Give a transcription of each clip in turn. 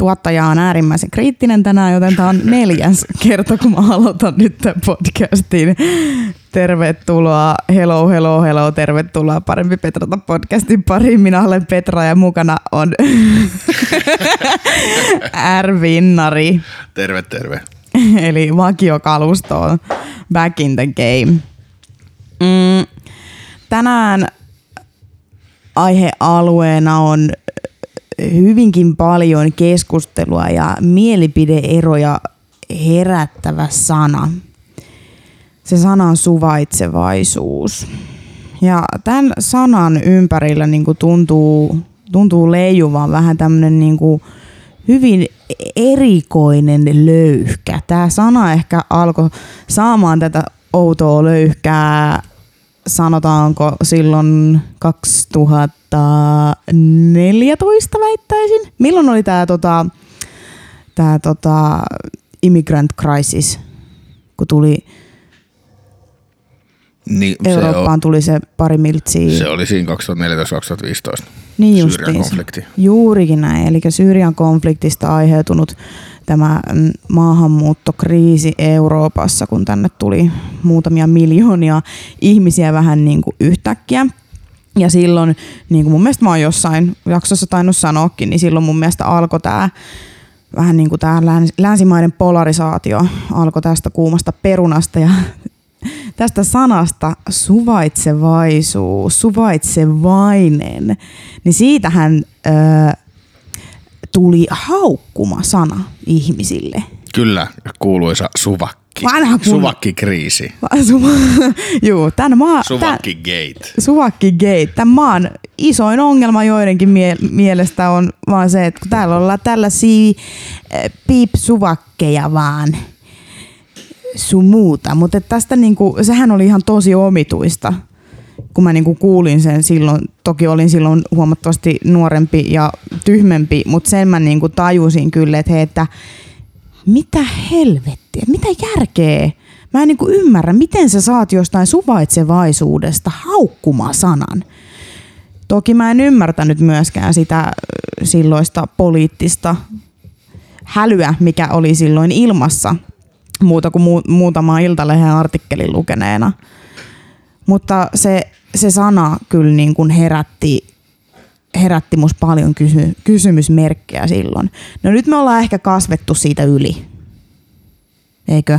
tuottaja on äärimmäisen kriittinen tänään, joten tämä on neljäs kerta, kun mä aloitan nyt tämän podcastin. Tervetuloa, hello, hello, hello, tervetuloa Parempi Petrata podcastin pariin. Minä olen Petra ja mukana on R-Vinnari. Terve, terve. Eli vakiokalusto on back in the game. Mm, tänään aihealueena on hyvinkin paljon keskustelua ja mielipideeroja herättävä sana. Se sana on suvaitsevaisuus. Ja tämän sanan ympärillä niin kuin tuntuu, tuntuu leijuvan vähän tämmöinen niin kuin hyvin erikoinen löyhkä. Tämä sana ehkä alkoi saamaan tätä outoa löyhkää sanotaanko silloin 2014 väittäisin. Milloin oli tämä tota, tää, tota, immigrant crisis, kun tuli niin, Eurooppaan se tuli se pari miltsiä. Se oli siinä 2014-2015. Niin Syyrian konflikti. Juurikin näin. Eli Syyrian konfliktista aiheutunut tämä mm, maahanmuuttokriisi Euroopassa, kun tänne tuli muutamia miljoonia ihmisiä vähän niin kuin yhtäkkiä. Ja silloin, niin kuin mun mielestä mä oon jossain jaksossa tainnut sanoakin, niin silloin mun mielestä alkoi tämä vähän niin kuin tämä länsimaiden polarisaatio alkoi tästä kuumasta perunasta ja tästä sanasta suvaitsevaisuus, suvaitsevainen, niin siitähän ö, tuli haukkuma sana ihmisille. Kyllä, kuuluisa suvakki. Vanha kun... Suvakkikriisi. Su... Juu, tämän maa... Suvakki gate. Suvakki gate. Tämän maan isoin ongelma joidenkin mie- mielestä on vaan se, että kun täällä ollaan tällaisia äh, piip-suvakkeja vaan sun muuta. Mutta tästä niinku, sehän oli ihan tosi omituista kun mä niinku kuulin sen silloin, toki olin silloin huomattavasti nuorempi ja tyhmempi, mutta sen mä niinku tajusin kyllä, että hei, että mitä helvettiä, mitä järkeä? Mä en niinku ymmärrä, miten sä saat jostain suvaitsevaisuudesta haukkumasanan. Toki mä en ymmärtänyt myöskään sitä silloista poliittista hälyä, mikä oli silloin ilmassa, muuta kuin mu- muutama iltalehen artikkelin lukeneena. Mutta se, se sana kyllä niin kuin herätti, herätti musta paljon kysy, kysymysmerkkejä silloin. No nyt me ollaan ehkä kasvettu siitä yli. Eikö?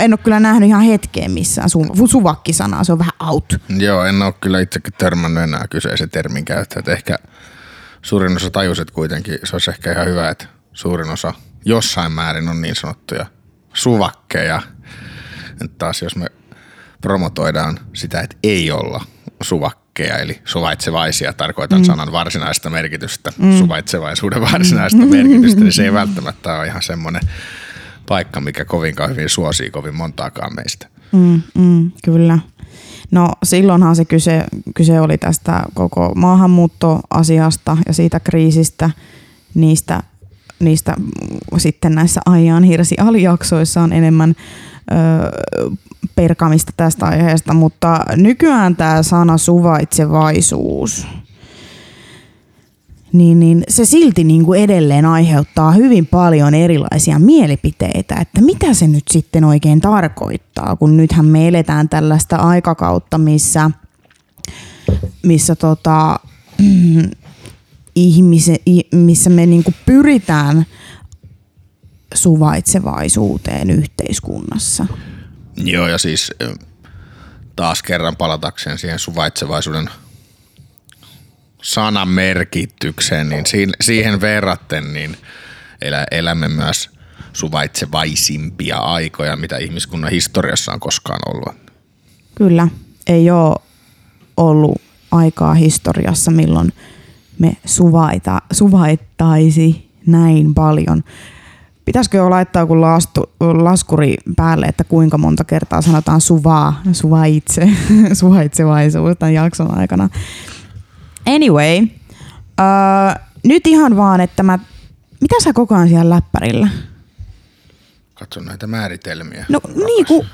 En ole kyllä nähnyt ihan hetkeen missään su- suvakki-sanaa, se on vähän out. Joo, en ole kyllä itsekin törmännyt enää kyseisen termin käyttöä. Ehkä suurin osa tajusit kuitenkin, se olisi ehkä ihan hyvä, että suurin osa jossain määrin on niin sanottuja suvakkeja. Nyt taas jos me promotoidaan sitä, että ei olla suvakkeja, eli suvaitsevaisia, tarkoitan mm. sanan varsinaista merkitystä, mm. suvaitsevaisuuden varsinaista merkitystä, niin se ei välttämättä ole ihan semmoinen paikka, mikä kovinkaan hyvin suosii kovin montaakaan meistä. Mm, mm, kyllä. No silloinhan se kyse, kyse oli tästä koko maahanmuuttoasiasta ja siitä kriisistä, niistä, niistä sitten näissä ajan hirsi alijaksoissa on enemmän perkamista tästä aiheesta, mutta nykyään tämä sana suvaitsevaisuus, niin, niin se silti niin kuin edelleen aiheuttaa hyvin paljon erilaisia mielipiteitä, että mitä se nyt sitten oikein tarkoittaa, kun nythän me eletään tällaista aikakautta, missä, missä tota, ihmise, missä me niin kuin pyritään suvaitsevaisuuteen yhteiskunnassa. Joo, ja siis taas kerran palatakseen siihen suvaitsevaisuuden sanan merkitykseen, niin siihen verratten niin elämme myös suvaitsevaisimpia aikoja, mitä ihmiskunnan historiassa on koskaan ollut. Kyllä, ei ole ollut aikaa historiassa, milloin me suvaita, suvaittaisi näin paljon. Pitäisikö jo laittaa joku lastu, laskuri päälle, että kuinka monta kertaa sanotaan suvaa, suva itse, suvaitsevaisuus tämän jakson aikana. Anyway, uh, nyt ihan vaan, että mä, mitä sä koko ajan siellä läppärillä? Katson näitä määritelmiä. No rakas. niin, kun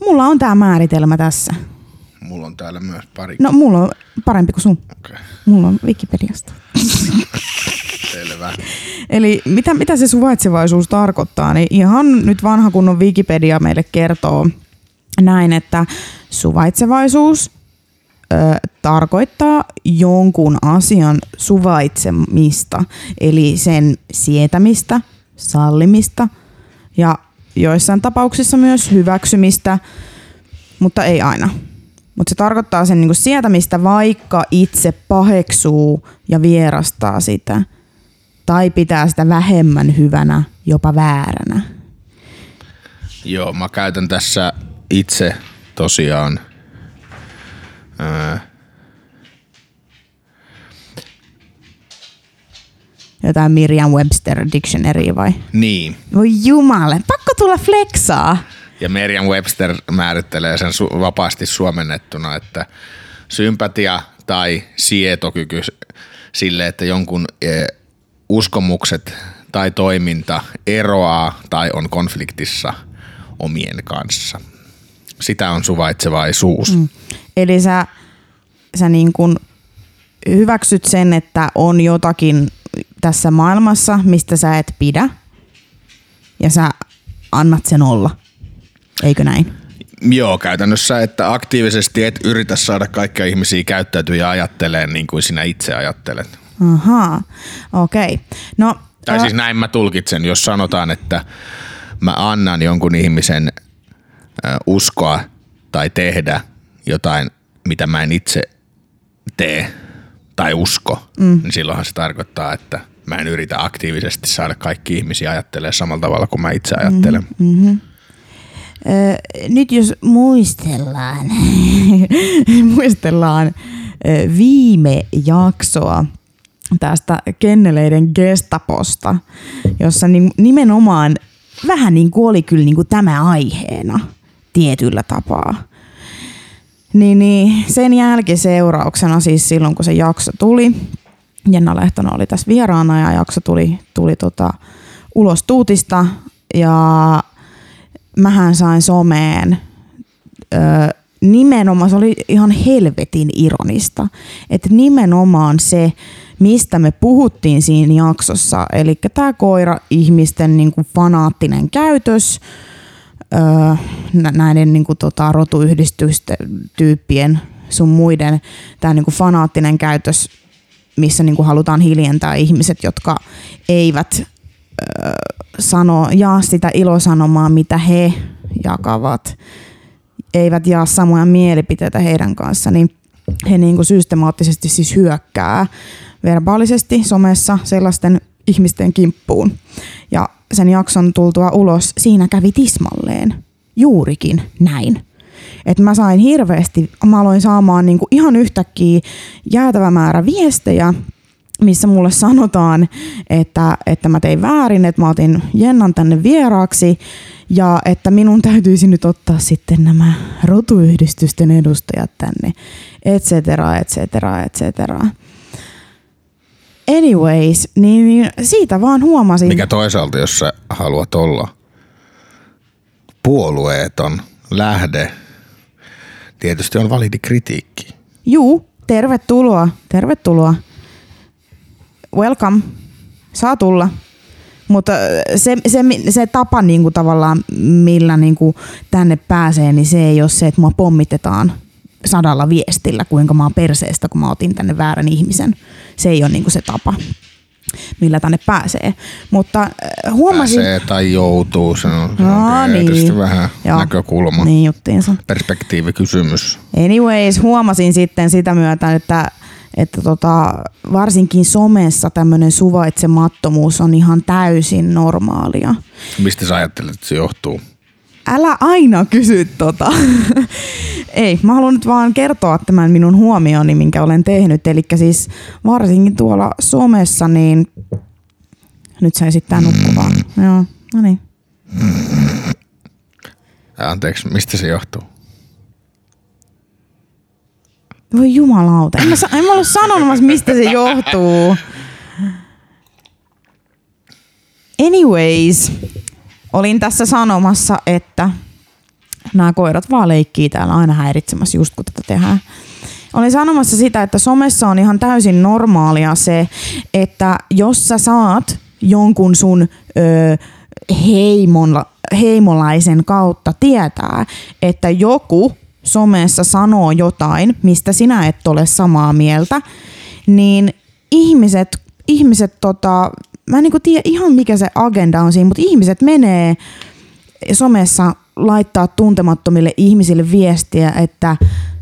mulla on tää määritelmä tässä. Mulla on täällä myös pari. No mulla on parempi kuin sun. Okay. Mulla on Wikipediasta. Selvä. Eli mitä, mitä se suvaitsevaisuus tarkoittaa, niin ihan nyt vanha kunnon Wikipedia meille kertoo näin, että suvaitsevaisuus ö, tarkoittaa jonkun asian suvaitsemista, eli sen sietämistä, sallimista ja joissain tapauksissa myös hyväksymistä, mutta ei aina. Mutta se tarkoittaa sen niinku sietämistä, vaikka itse paheksuu ja vierastaa sitä tai pitää sitä vähemmän hyvänä, jopa vääränä. Joo, mä käytän tässä itse tosiaan ää, Jotain Miriam Webster Dictionary vai? niin. Voi jumale, pakko tulla flexaa. Ja Merriam Webster määrittelee sen su- vapaasti suomennettuna, että sympatia tai sietokyky sille, että jonkun e, uskomukset tai toiminta eroaa tai on konfliktissa omien kanssa. Sitä on suvaitsevaisuus. Mm. Eli sä, sä niin kun hyväksyt sen, että on jotakin tässä maailmassa, mistä sä et pidä, ja sä annat sen olla. Eikö näin? Joo, käytännössä, että aktiivisesti et yritä saada kaikkia ihmisiä käyttäytyä ja ajattelee niin kuin sinä itse ajattelet. Ahaa, okei. Okay. No, Tai siis näin mä tulkitsen, jos sanotaan, että mä annan jonkun ihmisen uskoa tai tehdä jotain, mitä mä en itse tee tai usko, mm. niin silloinhan se tarkoittaa, että mä en yritä aktiivisesti saada kaikki ihmisiä ajattelemaan samalla tavalla kuin mä itse ajattelen. Mm. Ö, nyt jos muistellaan, muistellaan ö, viime jaksoa tästä kenneleiden gestaposta, jossa ni- nimenomaan vähän niin kuin oli kyllä niin kuin tämä aiheena tietyllä tapaa. Niin, niin sen jälkiseurauksena siis silloin kun se jakso tuli, Jenna Lehtonen oli tässä vieraana ja jakso tuli, tuli tota, ulos tuutista ja mähän sain someen nimenomaan, se oli ihan helvetin ironista, että nimenomaan se, mistä me puhuttiin siinä jaksossa, eli tämä koira-ihmisten niin kuin fanaattinen käytös, öö, nä- näiden niin kuin, tota, rotuyhdistysten tyyppien sun muiden tämä niin kuin fanaattinen käytös, missä niin kuin halutaan hiljentää ihmiset, jotka eivät öö, sano, jaa sitä ilosanomaa, mitä he jakavat, eivät jaa samoja mielipiteitä heidän kanssa, niin he niin kuin systemaattisesti siis hyökkää verbaalisesti somessa sellaisten ihmisten kimppuun. Ja sen jakson tultua ulos, siinä kävi tismalleen juurikin näin. Et mä sain hirveästi, mä aloin saamaan niinku ihan yhtäkkiä jäätävä määrä viestejä, missä mulle sanotaan, että, että mä tein väärin, että mä otin Jennan tänne vieraaksi ja että minun täytyisi nyt ottaa sitten nämä rotuyhdistysten edustajat tänne, et cetera, et cetera, et cetera. Anyways, niin siitä vaan huomasin. Mikä toisaalta, jos sä haluat olla puolueeton lähde, tietysti on validi kritiikki. Juu, tervetuloa, tervetuloa. Welcome, saa tulla. Mutta se, se, se tapa niin kuin tavallaan, millä niin kuin tänne pääsee, niin se ei ole se, että mua pommitetaan sadalla viestillä, kuinka mä oon perseestä, kun mä otin tänne väärän ihmisen. Se ei ole niin kuin se tapa, millä tänne pääsee. Mutta äh, huomasin... Pääsee tai joutuu, se on, se No on niin. vähän Joo. näkökulma, Niin juttiinsa. perspektiivikysymys. Anyways, huomasin sitten sitä myötä, että, että tota, varsinkin somessa tämmöinen suvaitsemattomuus on ihan täysin normaalia. Mistä sä ajattelet, että se johtuu? Älä aina kysy tota. Ei, mä haluan nyt vaan kertoa tämän minun huomioni, minkä olen tehnyt. Eli siis varsinkin tuolla somessa, niin nyt sai esittää nukkuvaa. Joo, no niin. Anteeksi, mistä se johtuu? Voi jumalauta, en mä, sa- en mä ollut sanomassa, mistä se johtuu. Anyways, olin tässä sanomassa, että nämä koirat vaan leikkii täällä aina häiritsemässä just kun tätä tehdään. Olin sanomassa sitä, että somessa on ihan täysin normaalia se, että jos sä saat jonkun sun ö, heimon, heimolaisen kautta tietää, että joku somessa sanoo jotain, mistä sinä et ole samaa mieltä, niin ihmiset, ihmiset tota, mä en niinku tiedä ihan mikä se agenda on siinä, mutta ihmiset menee somessa laittaa tuntemattomille ihmisille viestiä, että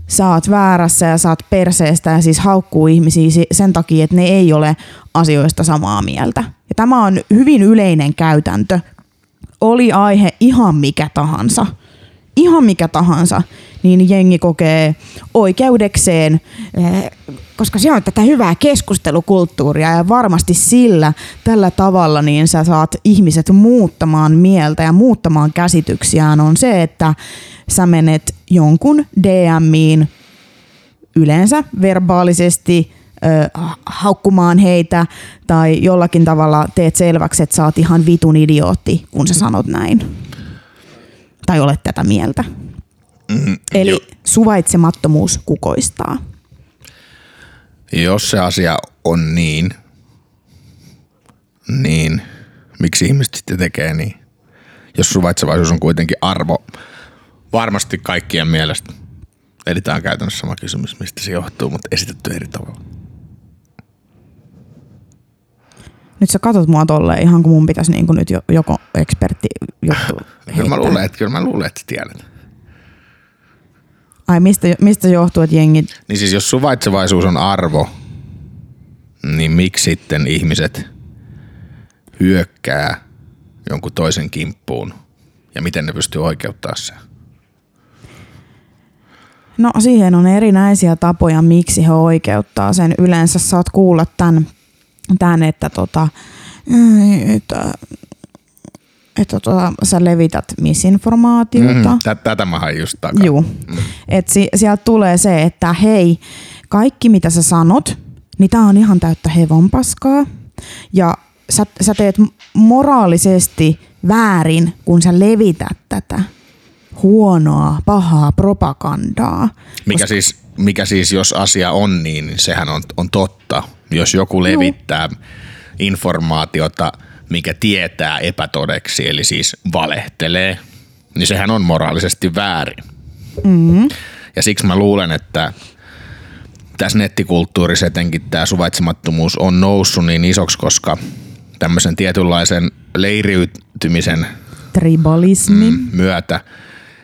sä oot väärässä ja oot perseestä ja siis haukkuu ihmisiä sen takia, että ne ei ole asioista samaa mieltä. Ja tämä on hyvin yleinen käytäntö. Oli aihe ihan mikä tahansa. Ihan mikä tahansa niin jengi kokee oikeudekseen, eh, koska se on tätä hyvää keskustelukulttuuria ja varmasti sillä tällä tavalla niin sä saat ihmiset muuttamaan mieltä ja muuttamaan käsityksiään on se, että sä menet jonkun DMiin yleensä verbaalisesti haukkumaan heitä tai jollakin tavalla teet selväksi, että sä oot ihan vitun idiootti, kun sä sanot näin. Tai olet tätä mieltä. Mm, Eli jo. suvaitsemattomuus kukoistaa. Jos se asia on niin, niin miksi ihmiset sitten tekee niin? Jos suvaitsevaisuus on kuitenkin arvo varmasti kaikkien mielestä. Eli tämä on käytännössä sama kysymys, mistä se johtuu, mutta esitetty eri tavalla. Nyt sä katot mua tolleen ihan kuin mun pitäisi niin kuin nyt joko ekspertti juttu kyllä mä luulen, että, kyllä mä luulen, että tiedät. Ai mistä, mistä johtuu, että jengi... Niin siis jos suvaitsevaisuus on arvo, niin miksi sitten ihmiset hyökkää jonkun toisen kimppuun ja miten ne pystyy oikeuttaa sen? No siihen on erinäisiä tapoja, miksi he oikeuttaa sen. Yleensä saat kuulla tämän, tämän että, tota, että että tota, sä levität misinformaatiota. Mm, tätä mä hain just takaa. Juu. Mm. Et si, sieltä tulee se, että hei, kaikki mitä sä sanot, niin tää on ihan täyttä hevonpaskaa. Ja sä, sä teet moraalisesti väärin, kun sä levität tätä huonoa, pahaa propagandaa. Mikä, Koska... siis, mikä siis, jos asia on niin, niin sehän on, on totta. Jos joku levittää Juu. informaatiota – mikä tietää epätodeksi, eli siis valehtelee, niin sehän on moraalisesti väärin. Mm-hmm. Ja siksi mä luulen, että tässä nettikulttuurissa etenkin tämä suvaitsemattomuus on noussut niin isoksi, koska tämmöisen tietynlaisen leiriytymisen Tribalismi. Mm, myötä,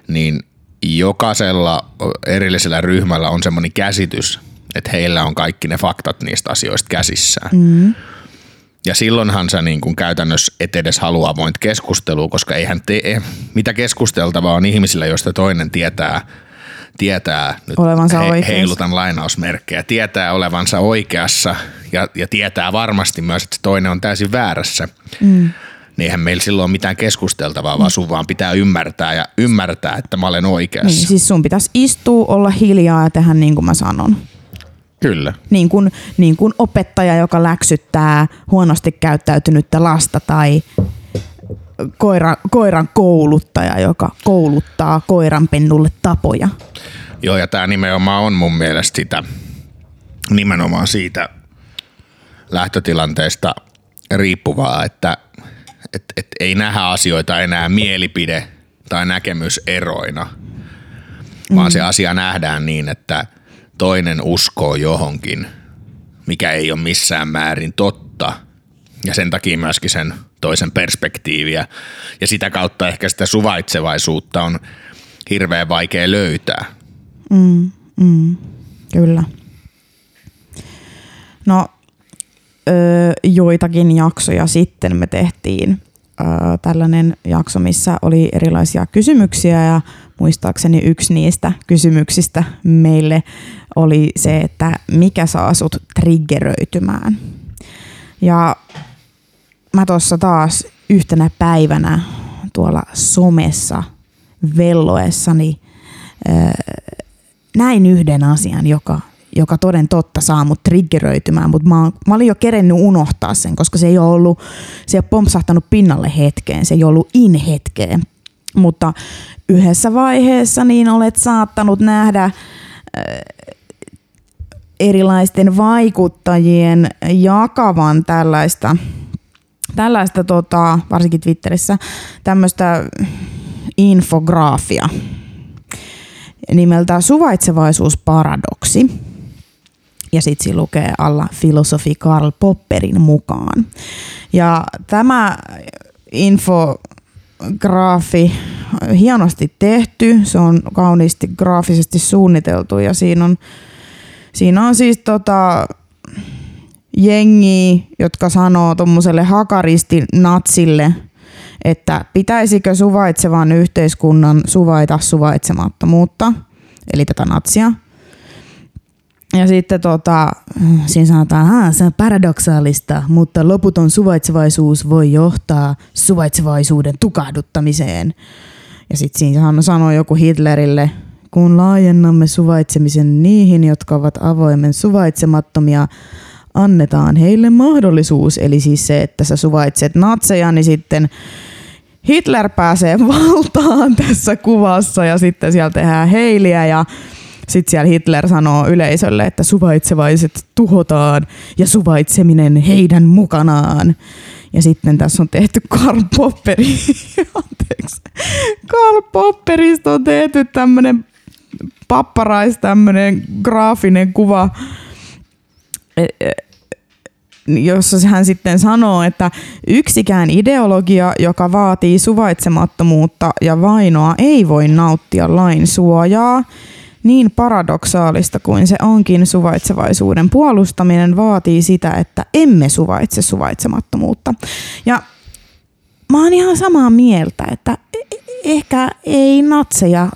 niin jokaisella erillisellä ryhmällä on semmoinen käsitys, että heillä on kaikki ne faktat niistä asioista käsissään. Mm. Ja silloinhan sä niin kuin käytännössä et edes halua avointa keskustelua, koska eihän tee, mitä keskusteltavaa on ihmisillä, joista toinen tietää, tietää nyt olevansa he, heilutan lainausmerkkejä, tietää olevansa oikeassa ja, ja tietää varmasti myös, että toinen on täysin väärässä. Mm. Niin eihän meillä silloin ole mitään keskusteltavaa, vaan sun vaan pitää ymmärtää ja ymmärtää, että mä olen oikeassa. Niin, siis sun pitäisi istua, olla hiljaa ja tehdä niin kuin mä sanon. Kyllä. Niin kuin, niin kuin opettaja, joka läksyttää huonosti käyttäytynyttä lasta tai koira, koiran kouluttaja, joka kouluttaa koiranpennulle tapoja. Joo, ja tämä nimenomaan on mun mielestä sitä, nimenomaan siitä lähtötilanteesta riippuvaa, että et, et ei nähdä asioita enää mielipide- tai näkemyseroina, vaan mm. se asia nähdään niin, että – toinen uskoo johonkin, mikä ei ole missään määrin totta, ja sen takia myöskin sen toisen perspektiiviä, ja sitä kautta ehkä sitä suvaitsevaisuutta on hirveän vaikea löytää. Mm, mm, kyllä. No, öö, joitakin jaksoja sitten me tehtiin tällainen jakso, missä oli erilaisia kysymyksiä ja muistaakseni yksi niistä kysymyksistä meille oli se, että mikä saa sut triggeröitymään. Ja mä tuossa taas yhtenä päivänä tuolla somessa velloessani näin yhden asian, joka, joka toden totta saa mut triggeröitymään, mutta mä, mä olin jo kerennyt unohtaa sen, koska se ei ole ollut, se ei ole pompsahtanut pinnalle hetkeen, se ei ollut in hetkeen. Mutta yhdessä vaiheessa niin olet saattanut nähdä erilaisten vaikuttajien jakavan tällaista, tällaista tota, varsinkin Twitterissä, tämmöistä infografia nimeltä Suvaitsevaisuusparadoksi. Ja sitten siinä lukee alla filosofi Karl Popperin mukaan. Ja tämä infograafi hienosti tehty, se on kauniisti graafisesti suunniteltu ja siinä on, siinä on siis tota, jengi, jotka sanoo tuommoiselle hakaristi natsille, että pitäisikö suvaitsevan yhteiskunnan suvaita suvaitsemattomuutta, eli tätä natsia – ja sitten tota, siinä sanotaan, että se on paradoksaalista, mutta loputon suvaitsevaisuus voi johtaa suvaitsevaisuuden tukahduttamiseen. Ja sitten siinä sanoo joku Hitlerille, kun laajennamme suvaitsemisen niihin, jotka ovat avoimen suvaitsemattomia, annetaan heille mahdollisuus. Eli siis se, että sä suvaitset natseja, niin sitten Hitler pääsee valtaan tässä kuvassa ja sitten siellä tehdään heiliä ja sitten siellä Hitler sanoo yleisölle, että suvaitsevaiset tuhotaan ja suvaitseminen heidän mukanaan. Ja sitten tässä on tehty Karl Popperi, anteeksi, Karl Popperista on tehty tämmöinen papparais, tämmöinen graafinen kuva, e, e, jossa hän sitten sanoo, että yksikään ideologia, joka vaatii suvaitsemattomuutta ja vainoa, ei voi nauttia lain suojaa – niin paradoksaalista kuin se onkin, suvaitsevaisuuden puolustaminen vaatii sitä, että emme suvaitse suvaitsemattomuutta. Ja mä oon ihan samaa mieltä, että e- e- ehkä ei natseja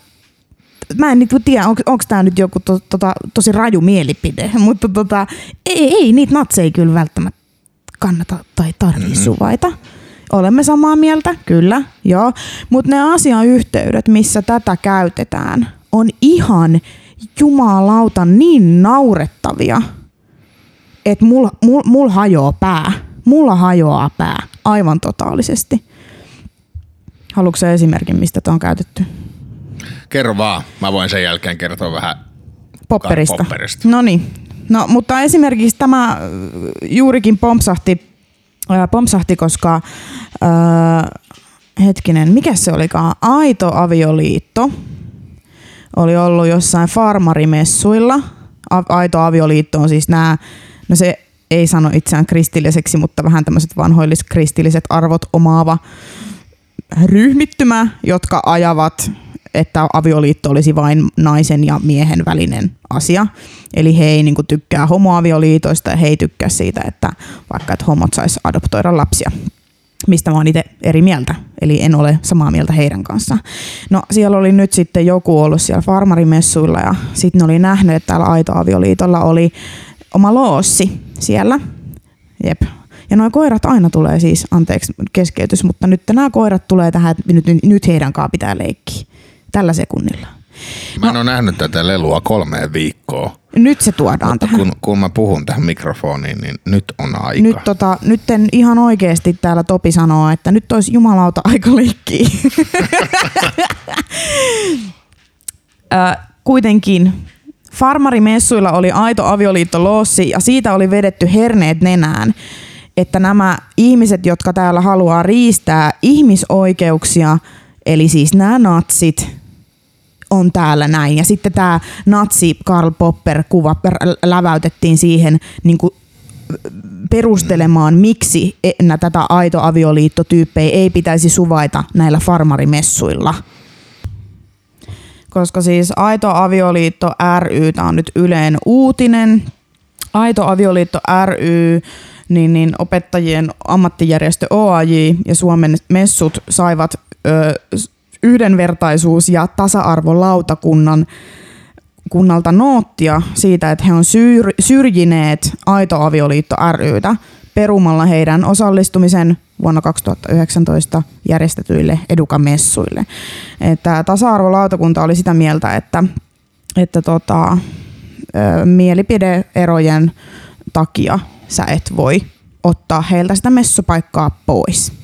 mä en nyt tiedä, onko tämä nyt joku to, tota, tosi raju mielipide, mutta tota, ei, ei niitä natseja kyllä välttämättä kannata tai tarvii mm-hmm. suvaita. Olemme samaa mieltä, kyllä, joo. Mutta ne asiayhteydet, missä tätä käytetään, on ihan jumalauta niin naurettavia, että mulla mul, mul hajoaa pää. Mulla hajoaa pää aivan totaalisesti. Haluatko esimerkin, mistä tämä on käytetty? Kerro vaan. Mä voin sen jälkeen kertoa vähän popperista. popperista. No niin. No, mutta esimerkiksi tämä juurikin pompsahti, äh, pompsahti koska äh, hetkinen, mikä se olikaan? Aito avioliitto oli ollut jossain farmarimessuilla. Aito avioliitto on siis nämä, no se ei sano itseään kristilliseksi, mutta vähän tämmöiset vanhoilliset kristilliset arvot omaava ryhmittymä, jotka ajavat, että avioliitto olisi vain naisen ja miehen välinen asia. Eli he ei niin tykkää homoavioliitoista ja he ei tykkää siitä, että vaikka että homot saisi adoptoida lapsia mistä mä oon itse eri mieltä, eli en ole samaa mieltä heidän kanssaan. No siellä oli nyt sitten joku ollut siellä farmarimessuilla ja sitten ne oli nähnyt, että täällä Aito-avioliitolla oli oma loossi siellä. Jep. Ja nuo koirat aina tulee siis, anteeksi keskeytys, mutta nyt nämä koirat tulee tähän, että nyt, nyt heidän kanssa pitää leikkiä tällä sekunnilla. Mä en no, ole nähnyt tätä lelua kolmeen viikkoon. Nyt se tuodaan Mutta tähän. Kun, kun mä puhun tähän mikrofoniin, niin nyt on aika. Nyt, tota, nyt en ihan oikeasti täällä Topi sanoo, että nyt olisi jumalauta aika leikkiä. kuitenkin farmarimessuilla oli aito avioliitto lossi ja siitä oli vedetty herneet nenään, että nämä ihmiset, jotka täällä haluaa riistää ihmisoikeuksia, eli siis nämä natsit, on täällä näin. Ja sitten tämä natsi Karl Popper-kuva läväytettiin siihen niin kuin perustelemaan, miksi e, tätä aito-avioliittotyyppejä ei pitäisi suvaita näillä farmarimessuilla. Koska siis Aito Avioliitto ry, tämä on nyt Yleen uutinen, Aito Avioliitto ry, niin, niin opettajien ammattijärjestö OAJ ja Suomen messut saivat ö, yhdenvertaisuus- ja tasa-arvolautakunnan kunnalta noottia siitä, että he on syr- syrjineet Aito Avioliitto rytä perumalla heidän osallistumisen vuonna 2019 järjestetyille edukamessuille. Että tasa-arvolautakunta oli sitä mieltä, että, että tota, mielipideerojen takia sä et voi ottaa heiltä sitä messupaikkaa pois.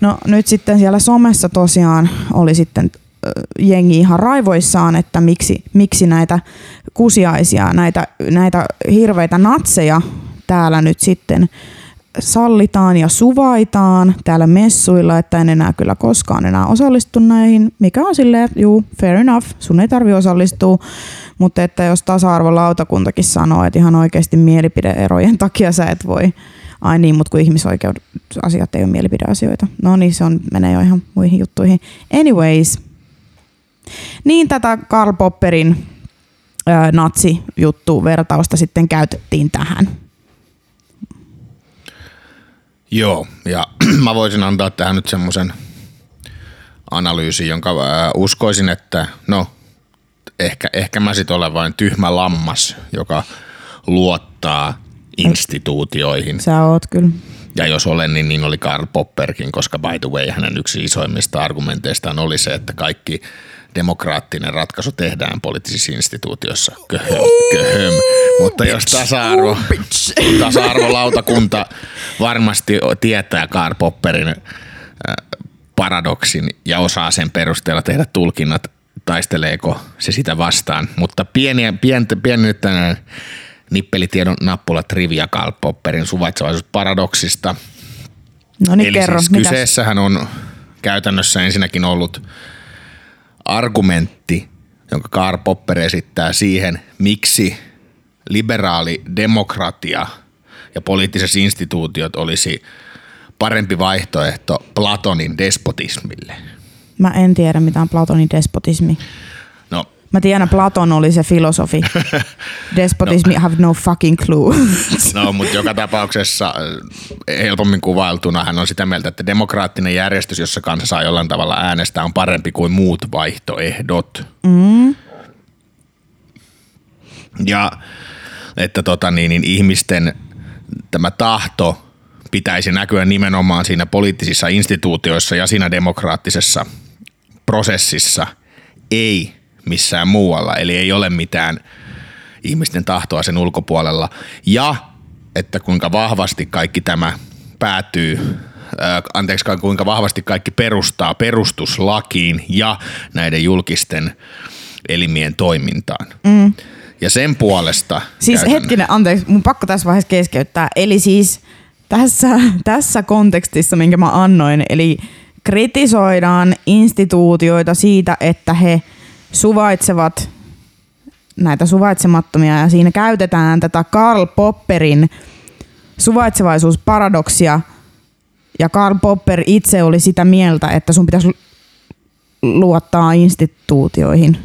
No nyt sitten siellä somessa tosiaan oli sitten jengi ihan raivoissaan, että miksi, miksi näitä kusiaisia, näitä, näitä hirveitä natseja täällä nyt sitten sallitaan ja suvaitaan täällä messuilla, että en enää kyllä koskaan enää osallistu näihin, mikä on silleen, juu, fair enough, sun ei tarvi osallistua, mutta että jos tasa-arvolautakuntakin sanoo, että ihan oikeasti mielipideerojen takia sä et voi, ai niin, mutta kun ihmisoikeusasiat ei ole mielipideasioita. No niin, se on, menee jo ihan muihin juttuihin. Anyways, niin tätä Karl Popperin natsi-juttu vertausta sitten käytettiin tähän. Joo, ja mä voisin antaa tähän nyt semmoisen analyysin, jonka uskoisin, että no, ehkä, ehkä mä sit olen vain tyhmä lammas, joka luottaa instituutioihin. Sä oot kyllä. Ja jos olen, niin, niin oli Karl Popperkin, koska by the way hänen yksi isoimmista argumenteistaan oli se, että kaikki demokraattinen ratkaisu tehdään poliittisissa instituutioissa. Köhöm, köhöm. Mutta jos tasa-arvo, tasa-arvolautakunta varmasti tietää Karl Popperin äh, paradoksin ja osaa sen perusteella tehdä tulkinnat, taisteleeko se sitä vastaan. Mutta pieni, pieni, pieni nippelitiedon nappula trivia Karl Popperin suvaitsevaisuusparadoksista. No niin, Eli kerro, siis kyseessähän on käytännössä ensinnäkin ollut argumentti, jonka Karl Popper esittää siihen, miksi liberaali demokratia ja poliittiset instituutiot olisi parempi vaihtoehto Platonin despotismille. Mä en tiedä, mitä on Platonin despotismi. Mä tiedän, Platon oli se filosofi. Despotismi, no. have no fucking clue. no, mutta joka tapauksessa eh, helpommin kuvailtuna hän on sitä mieltä, että demokraattinen järjestys, jossa kansa saa jollain tavalla äänestää, on parempi kuin muut vaihtoehdot. Mm. Ja että tota, niin, niin ihmisten tämä tahto pitäisi näkyä nimenomaan siinä poliittisissa instituutioissa ja siinä demokraattisessa prosessissa, ei missään muualla. Eli ei ole mitään ihmisten tahtoa sen ulkopuolella. Ja että kuinka vahvasti kaikki tämä päätyy anteeksi, kuinka vahvasti kaikki perustaa perustuslakiin ja näiden julkisten elimien toimintaan. Mm. Ja sen puolesta... Siis käytän... hetkinen, anteeksi, mun pakko tässä vaiheessa keskeyttää. Eli siis tässä, tässä kontekstissa, minkä mä annoin, eli kritisoidaan instituutioita siitä, että he suvaitsevat näitä suvaitsemattomia ja siinä käytetään tätä Karl Popperin suvaitsevaisuusparadoksia ja Karl Popper itse oli sitä mieltä, että sun pitäisi luottaa instituutioihin.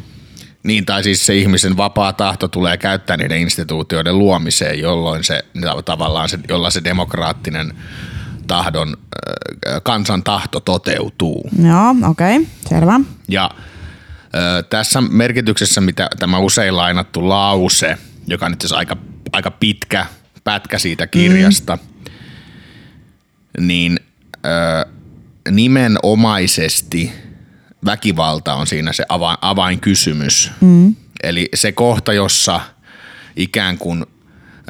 Niin, tai siis se ihmisen vapaa tahto tulee käyttää niiden instituutioiden luomiseen, jolloin se tavallaan se, jolla se demokraattinen tahdon, kansan tahto toteutuu. Joo, okei, okay, selvä. Ja tässä merkityksessä, mitä tämä usein lainattu lause, joka on nyt aika, aika pitkä pätkä siitä kirjasta, mm. niin ö, nimenomaisesti – väkivalta on siinä se avain, avainkysymys. Mm. Eli se kohta, jossa ikään kuin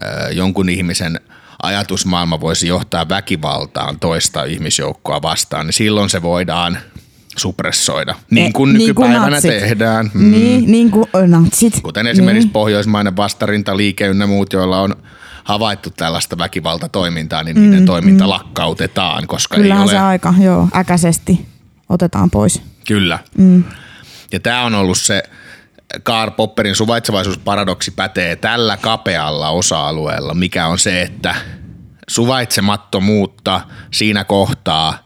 ö, jonkun ihmisen ajatusmaailma voisi johtaa väkivaltaan toista ihmisjoukkoa vastaan, niin silloin se voidaan suppressoida, niin kuin e, nykypäivänä niin kuin tehdään. Mm. Niin, niin kuin natsit. Kuten esimerkiksi niin. pohjoismainen vastarintaliike ynnä muut, joilla on havaittu tällaista väkivaltatoimintaa, niin niiden mm, toiminta mm. lakkautetaan, koska Kyllähän ei ole... se aika, joo, äkäisesti otetaan pois. Kyllä. Mm. Ja tämä on ollut se, Karl Popperin suvaitsevaisuusparadoksi pätee tällä kapealla osa-alueella, mikä on se, että suvaitsemattomuutta siinä kohtaa,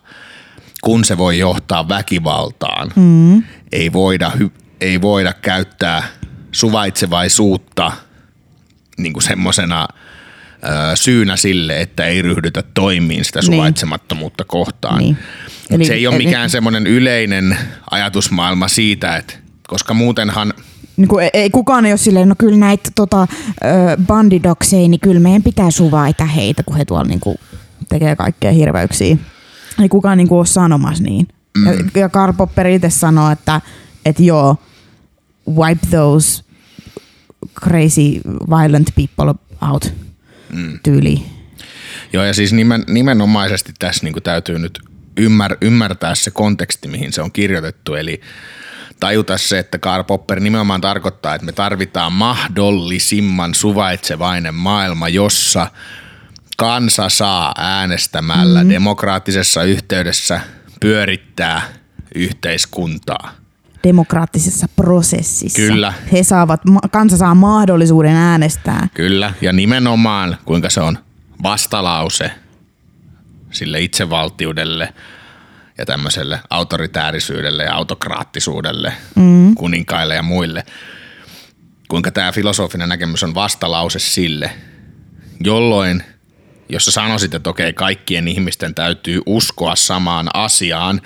kun se voi johtaa väkivaltaan, mm. ei, voida, ei voida käyttää suvaitsevaisuutta niin kuin semmoisena syynä sille, että ei ryhdytä toimiin sitä niin. suvaitsemattomuutta niin. kohtaan. Niin. Eli, se ei ole mikään semmoinen yleinen ajatusmaailma siitä, että koska muutenhan niin kuin, ei, kukaan ei ole silleen, no kyllä näitä tota, bandidokseja, niin kyllä meidän pitää suvaita heitä, kun he tuolla niin kuin, tekee kaikkea hirveyksiä. Ei kukaan niin kuin, ole sanomassa niin. Mm. Ja, ja Karl Popper itse sanoo, että, että joo, wipe those crazy violent people out mm. tyyli. Joo, ja siis nimen, nimenomaisesti tässä niin kuin täytyy nyt ymmär, ymmärtää se konteksti, mihin se on kirjoitettu. Eli tajuta se, että Karl Popper nimenomaan tarkoittaa, että me tarvitaan mahdollisimman suvaitsevainen maailma, jossa kansa saa äänestämällä mm. demokraattisessa yhteydessä pyörittää yhteiskuntaa. Demokraattisessa prosessissa. Kyllä. He saavat, kansa saa mahdollisuuden äänestää. Kyllä, ja nimenomaan kuinka se on vastalause sille itsevaltiudelle ja tämmöiselle autoritäärisyydelle ja autokraattisuudelle, mm. kuninkaille ja muille. Kuinka tämä filosofinen näkemys on vastalause sille, jolloin jos sä sanoisit, että okei, kaikkien ihmisten täytyy uskoa samaan asiaan,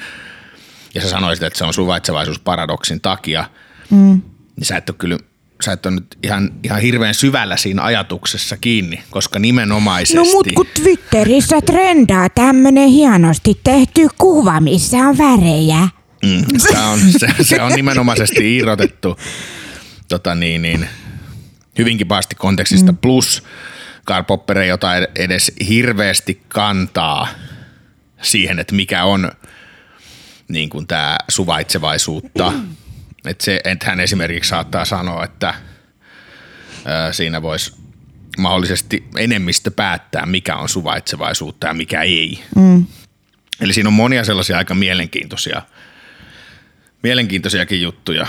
ja sä sanoisit, että se on suvaitsevaisuusparadoksin takia, mm. niin sä et ole kyllä sä et ole nyt ihan, ihan hirveän syvällä siinä ajatuksessa kiinni, koska nimenomaisesti... No mut kun Twitterissä trendaa tämmönen hienosti tehty kuva, missä on värejä. Mm, se, on, se, se on nimenomaisesti irrotettu tota niin, niin, hyvinkin pahasti kontekstista. Mm. Plus Karl Popper ei ota edes hirveästi kantaa siihen, että mikä on niin kuin tämä suvaitsevaisuutta. Että se, että hän esimerkiksi saattaa sanoa, että ää, siinä voisi mahdollisesti enemmistö päättää, mikä on suvaitsevaisuutta ja mikä ei. Mm. Eli siinä on monia sellaisia aika mielenkiintoisia, mielenkiintoisiakin juttuja.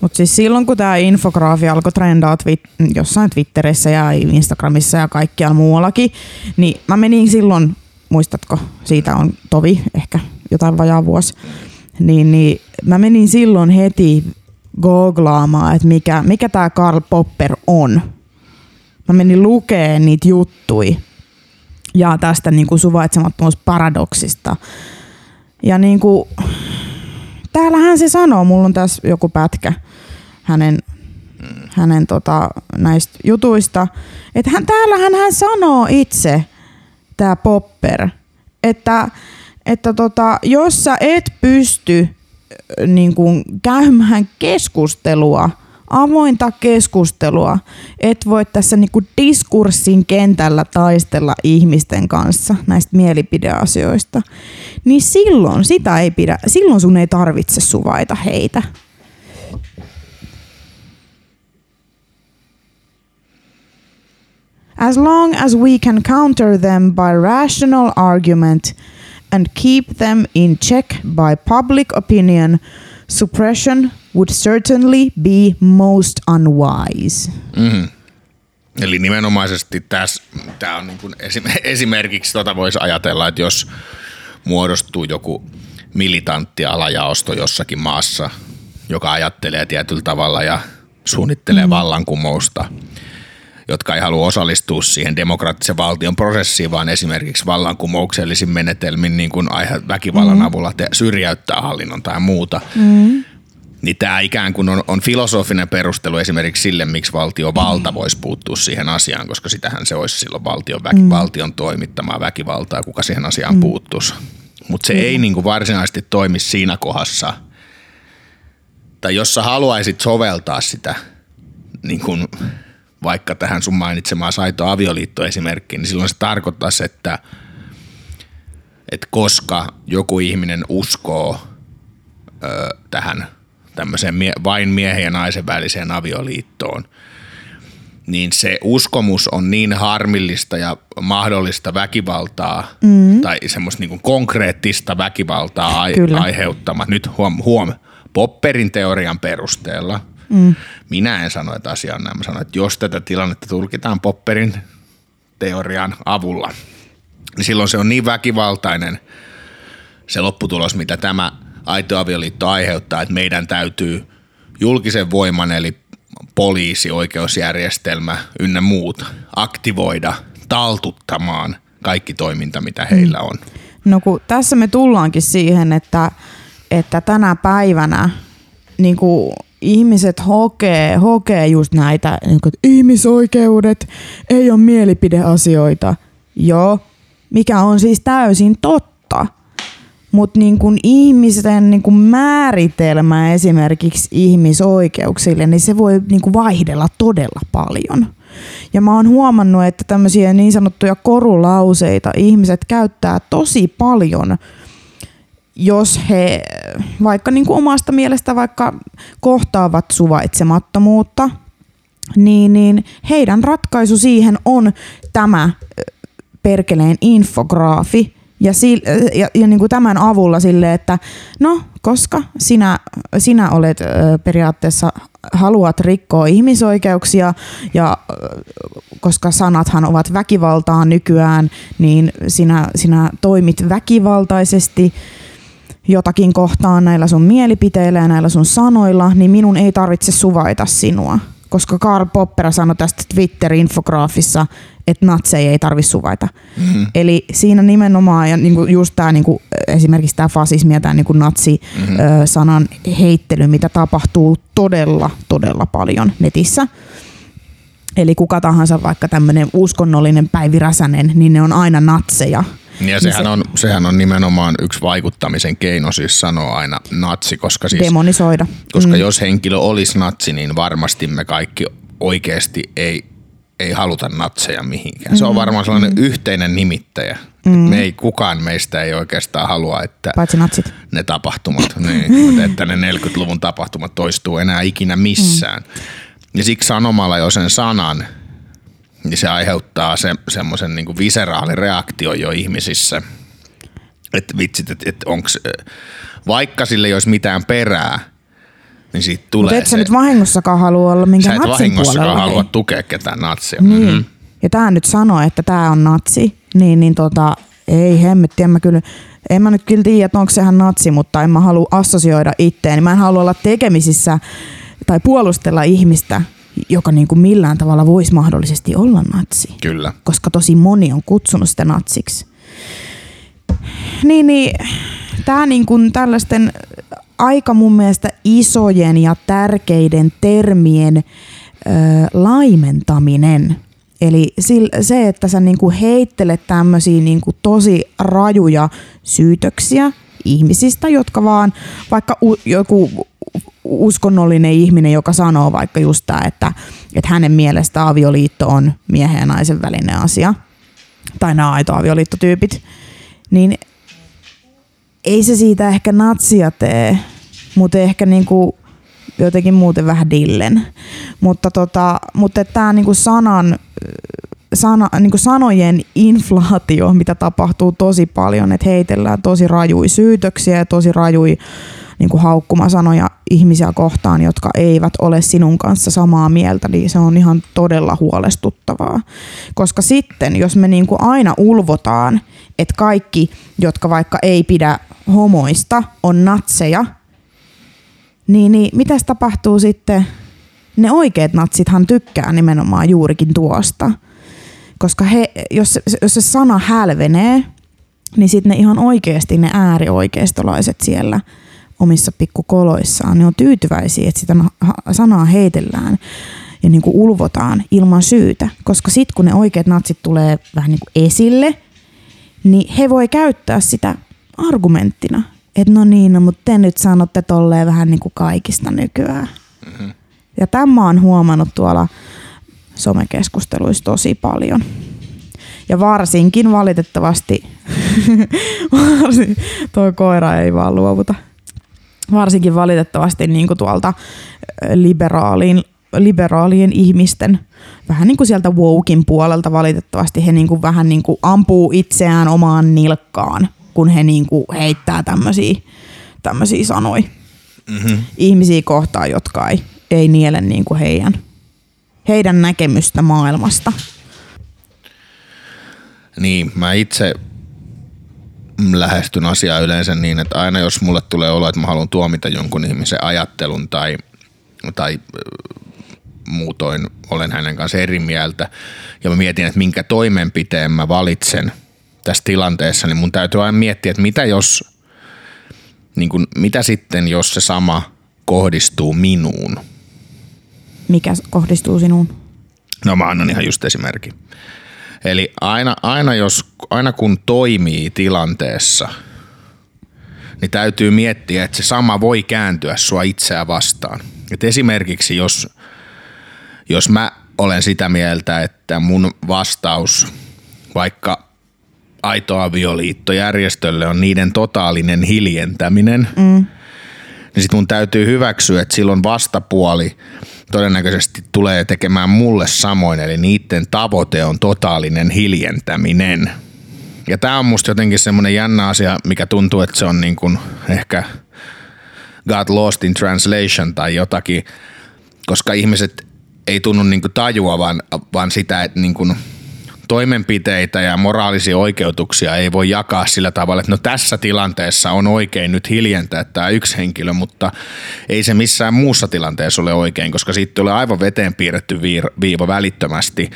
Mutta siis silloin, kun tämä infograafi alkoi trendaa twit- jossain Twitterissä ja Instagramissa ja kaikkialla muuallakin, niin mä menin silloin, muistatko, siitä on tovi ehkä jotain vajaa vuosi, niin, niin mä menin silloin heti googlaamaan, että mikä, mikä tämä Karl Popper on. Mä menin lukeen niitä juttui ja tästä niin kuin suvaitsemattomuusparadoksista. Ja niin kuin, täällähän se sanoo, mulla on tässä joku pätkä hänen, hänen tota, näistä jutuista, että hän, täällähän hän sanoo itse, tämä Popper, että että tota, jos sä et pysty niin kuin, käymään keskustelua, avointa keskustelua, et voi tässä niin kuin, diskurssin kentällä taistella ihmisten kanssa näistä mielipideasioista, niin silloin sitä ei pidä, silloin sun ei tarvitse suvaita heitä. As long as we can counter them by rational argument – and keep them in check by public opinion, suppression would certainly be most unwise. Mm. Eli nimenomaisesti tässä, tämä on niin kuin esimerkiksi tota voisi ajatella, että jos muodostuu joku militantti alajaosto jossakin maassa, joka ajattelee tietyllä tavalla ja suunnittelee mm. vallankumousta – jotka ei halua osallistua siihen demokraattisen valtion prosessiin, vaan esimerkiksi vallankumouksellisin menetelmin niin kuin aihe, väkivallan mm. avulla te, syrjäyttää hallinnon tai muuta. Mm. Niin tämä ikään kuin on, on filosofinen perustelu esimerkiksi sille, miksi valtiovalta voisi puuttua siihen asiaan, koska sitähän se olisi silloin valtion, väki, mm. valtion toimittamaa väkivaltaa, kuka siihen asiaan mm. puuttuisi. Mutta se mm. ei niin kuin varsinaisesti toimi siinä kohdassa, tai jos sä haluaisit soveltaa sitä niin kuin vaikka tähän sun mainitsemaan saito avioliitto esimerkki, niin silloin se tarkoittaisi, että, että koska joku ihminen uskoo ö, tähän tämmöiseen mie- vain miehen ja naisen väliseen avioliittoon, niin se uskomus on niin harmillista ja mahdollista väkivaltaa mm. tai semmoista niin konkreettista väkivaltaa ai- aiheuttama. Nyt huom, huom, Popperin teorian perusteella – Mm. Minä en sano, että asia on näin. Mä sanoin, että jos tätä tilannetta tulkitaan Popperin teorian avulla, niin silloin se on niin väkivaltainen se lopputulos, mitä tämä aito avioliitto aiheuttaa, että meidän täytyy julkisen voiman eli poliisi, oikeusjärjestelmä ynnä muut aktivoida taltuttamaan kaikki toiminta, mitä heillä on. No kun tässä me tullaankin siihen, että, että tänä päivänä niin kuin ihmiset hokee, hokee just näitä niin kuin, ihmisoikeudet ei ole mielipideasioita. Joo, mikä on siis täysin totta. Mutta niin ihmisten niin kun määritelmä esimerkiksi ihmisoikeuksille, niin se voi niin kun vaihdella todella paljon. Ja mä oon huomannut, että tämmöisiä niin sanottuja korulauseita ihmiset käyttää tosi paljon – jos he vaikka niin kuin omasta mielestä vaikka kohtaavat suvaitsemattomuutta, niin, niin heidän ratkaisu siihen on tämä perkeleen infograafi, ja, si- ja, ja niin kuin tämän avulla sille, että no, koska sinä, sinä olet periaatteessa haluat rikkoa ihmisoikeuksia ja koska sanathan ovat väkivaltaa nykyään, niin sinä, sinä toimit väkivaltaisesti jotakin kohtaan näillä sun mielipiteillä ja näillä sun sanoilla, niin minun ei tarvitse suvaita sinua. Koska Karl Popper sanoi tästä Twitter-infograafissa, että natseja ei tarvitse suvaita. Mm-hmm. Eli siinä nimenomaan, ja niinku just tämä niinku, esimerkiksi tämä fasismi ja tämä niinku natsi-sanan heittely, mitä tapahtuu todella, todella paljon netissä. Eli kuka tahansa vaikka tämmöinen uskonnollinen Päivi Räsänen, niin ne on aina natseja. Ja sehän on, sehän on nimenomaan yksi vaikuttamisen keino siis sanoa aina natsi, koska siis Demonisoida. Koska mm. jos henkilö olisi natsi, niin varmasti me kaikki oikeasti ei, ei haluta natseja mihinkään. Se on varmaan sellainen mm. yhteinen nimittäjä. Mm. Me ei, kukaan meistä ei oikeastaan halua, että Paitsi natsit. ne tapahtumat, niin, että ne 40-luvun tapahtumat toistuu enää ikinä missään. Mm. Ja siksi sanomalla jo sen sanan, niin se aiheuttaa se, semmoisen niin viseraalireaktion jo ihmisissä. Että vitsit, että et onks, vaikka sille ei olisi mitään perää, niin siitä tulee Mutta et sä se. nyt vahingossakaan halua olla et natsin vahingossakaan puolella. halua hei. tukea ketään natsia. Niin. Mhm. Mm-hmm. Ja tää nyt sanoo, että tää on natsi, niin, niin tota, ei hemmetti, en mä kyllä, en mä nyt kyllä tiedä, että onko sehän natsi, mutta en mä halua assosioida itteeni. Mä en halua olla tekemisissä tai puolustella ihmistä, joka niin kuin millään tavalla voisi mahdollisesti olla natsi. Kyllä. Koska tosi moni on kutsunut sitä natsiksi. Niin, niin tämä niin kuin tällaisten aika mun mielestä isojen ja tärkeiden termien ö, laimentaminen. Eli se, että sä niinku heittelet tämmöisiä niinku tosi rajuja syytöksiä ihmisistä, jotka vaan vaikka u- joku uskonnollinen ihminen, joka sanoo vaikka just tämä, että, että hänen mielestä avioliitto on miehen ja naisen välinen asia, tai nämä aitoavioliittotyypit, niin ei se siitä ehkä natsia tee, mutta ehkä niinku jotenkin muuten vähän dillen. Mutta, tota, mutta tämä niinku sanan, sana, niinku sanojen inflaatio, mitä tapahtuu tosi paljon, että heitellään tosi rajui syytöksiä ja tosi rajui niinku haukkumasanoja ihmisiä kohtaan, jotka eivät ole sinun kanssa samaa mieltä, niin se on ihan todella huolestuttavaa. Koska sitten, jos me niinku aina ulvotaan, että kaikki, jotka vaikka ei pidä homoista, on natseja, niin, niin mitäs tapahtuu sitten? Ne oikeat natsithan tykkää nimenomaan juurikin tuosta. Koska he, jos, jos se sana hälvenee, niin sitten ne ihan oikeasti ne äärioikeistolaiset siellä omissa pikkukoloissaan, ne on tyytyväisiä, että sitä sanaa heitellään ja niin kuin ulvotaan ilman syytä. Koska sitten kun ne oikeat natsit tulee vähän niin kuin esille, niin he voi käyttää sitä argumenttina. Että no niin, no, mutta te nyt sanotte tolleen vähän niin kuin kaikista nykyään. Mm-hmm. Ja tämä on huomannut tuolla somekeskusteluissa tosi paljon. Ja varsinkin valitettavasti, varsin, toi koira ei vaan luovuta. Varsinkin valitettavasti niin kuin tuolta liberaaliin, liberaalien ihmisten, vähän niin kuin sieltä wokin puolelta valitettavasti he niin kuin vähän niin kuin ampuu itseään omaan nilkkaan, kun he niin kuin heittää tämmöisiä, tämmöisiä sanoja Mm-hmm. ihmisiä kohtaan, jotka ei, ei niele niin kuin heidän, heidän näkemystä maailmasta. Niin, mä itse lähestyn asiaa yleensä niin, että aina jos mulle tulee olo, että mä haluan tuomita jonkun ihmisen ajattelun tai, tai ö, muutoin olen hänen kanssa eri mieltä ja mä mietin, että minkä toimenpiteen mä valitsen tässä tilanteessa, niin mun täytyy aina miettiä, että mitä jos, niin kun, mitä sitten jos se sama kohdistuu minuun. Mikä kohdistuu sinuun? No mä annan ihan just esimerkin. Eli aina, aina, jos, aina kun toimii tilanteessa, niin täytyy miettiä, että se sama voi kääntyä sua itseä vastaan. Et esimerkiksi jos, jos mä olen sitä mieltä, että mun vastaus vaikka aito avioliittojärjestölle on niiden totaalinen hiljentäminen, mm. niin sit mun täytyy hyväksyä, että silloin vastapuoli todennäköisesti tulee tekemään mulle samoin, eli niiden tavoite on totaalinen hiljentäminen. Ja tämä on musta jotenkin semmoinen jännä asia, mikä tuntuu, että se on niin kuin ehkä got lost in translation tai jotakin, koska ihmiset ei tunnu niin kuin tajua, vaan, vaan sitä, että niin kuin toimenpiteitä ja moraalisia oikeutuksia ei voi jakaa sillä tavalla, että no tässä tilanteessa on oikein nyt hiljentää tämä yksi henkilö, mutta ei se missään muussa tilanteessa ole oikein, koska siitä tulee aivan veteen piirretty viiva välittömästi,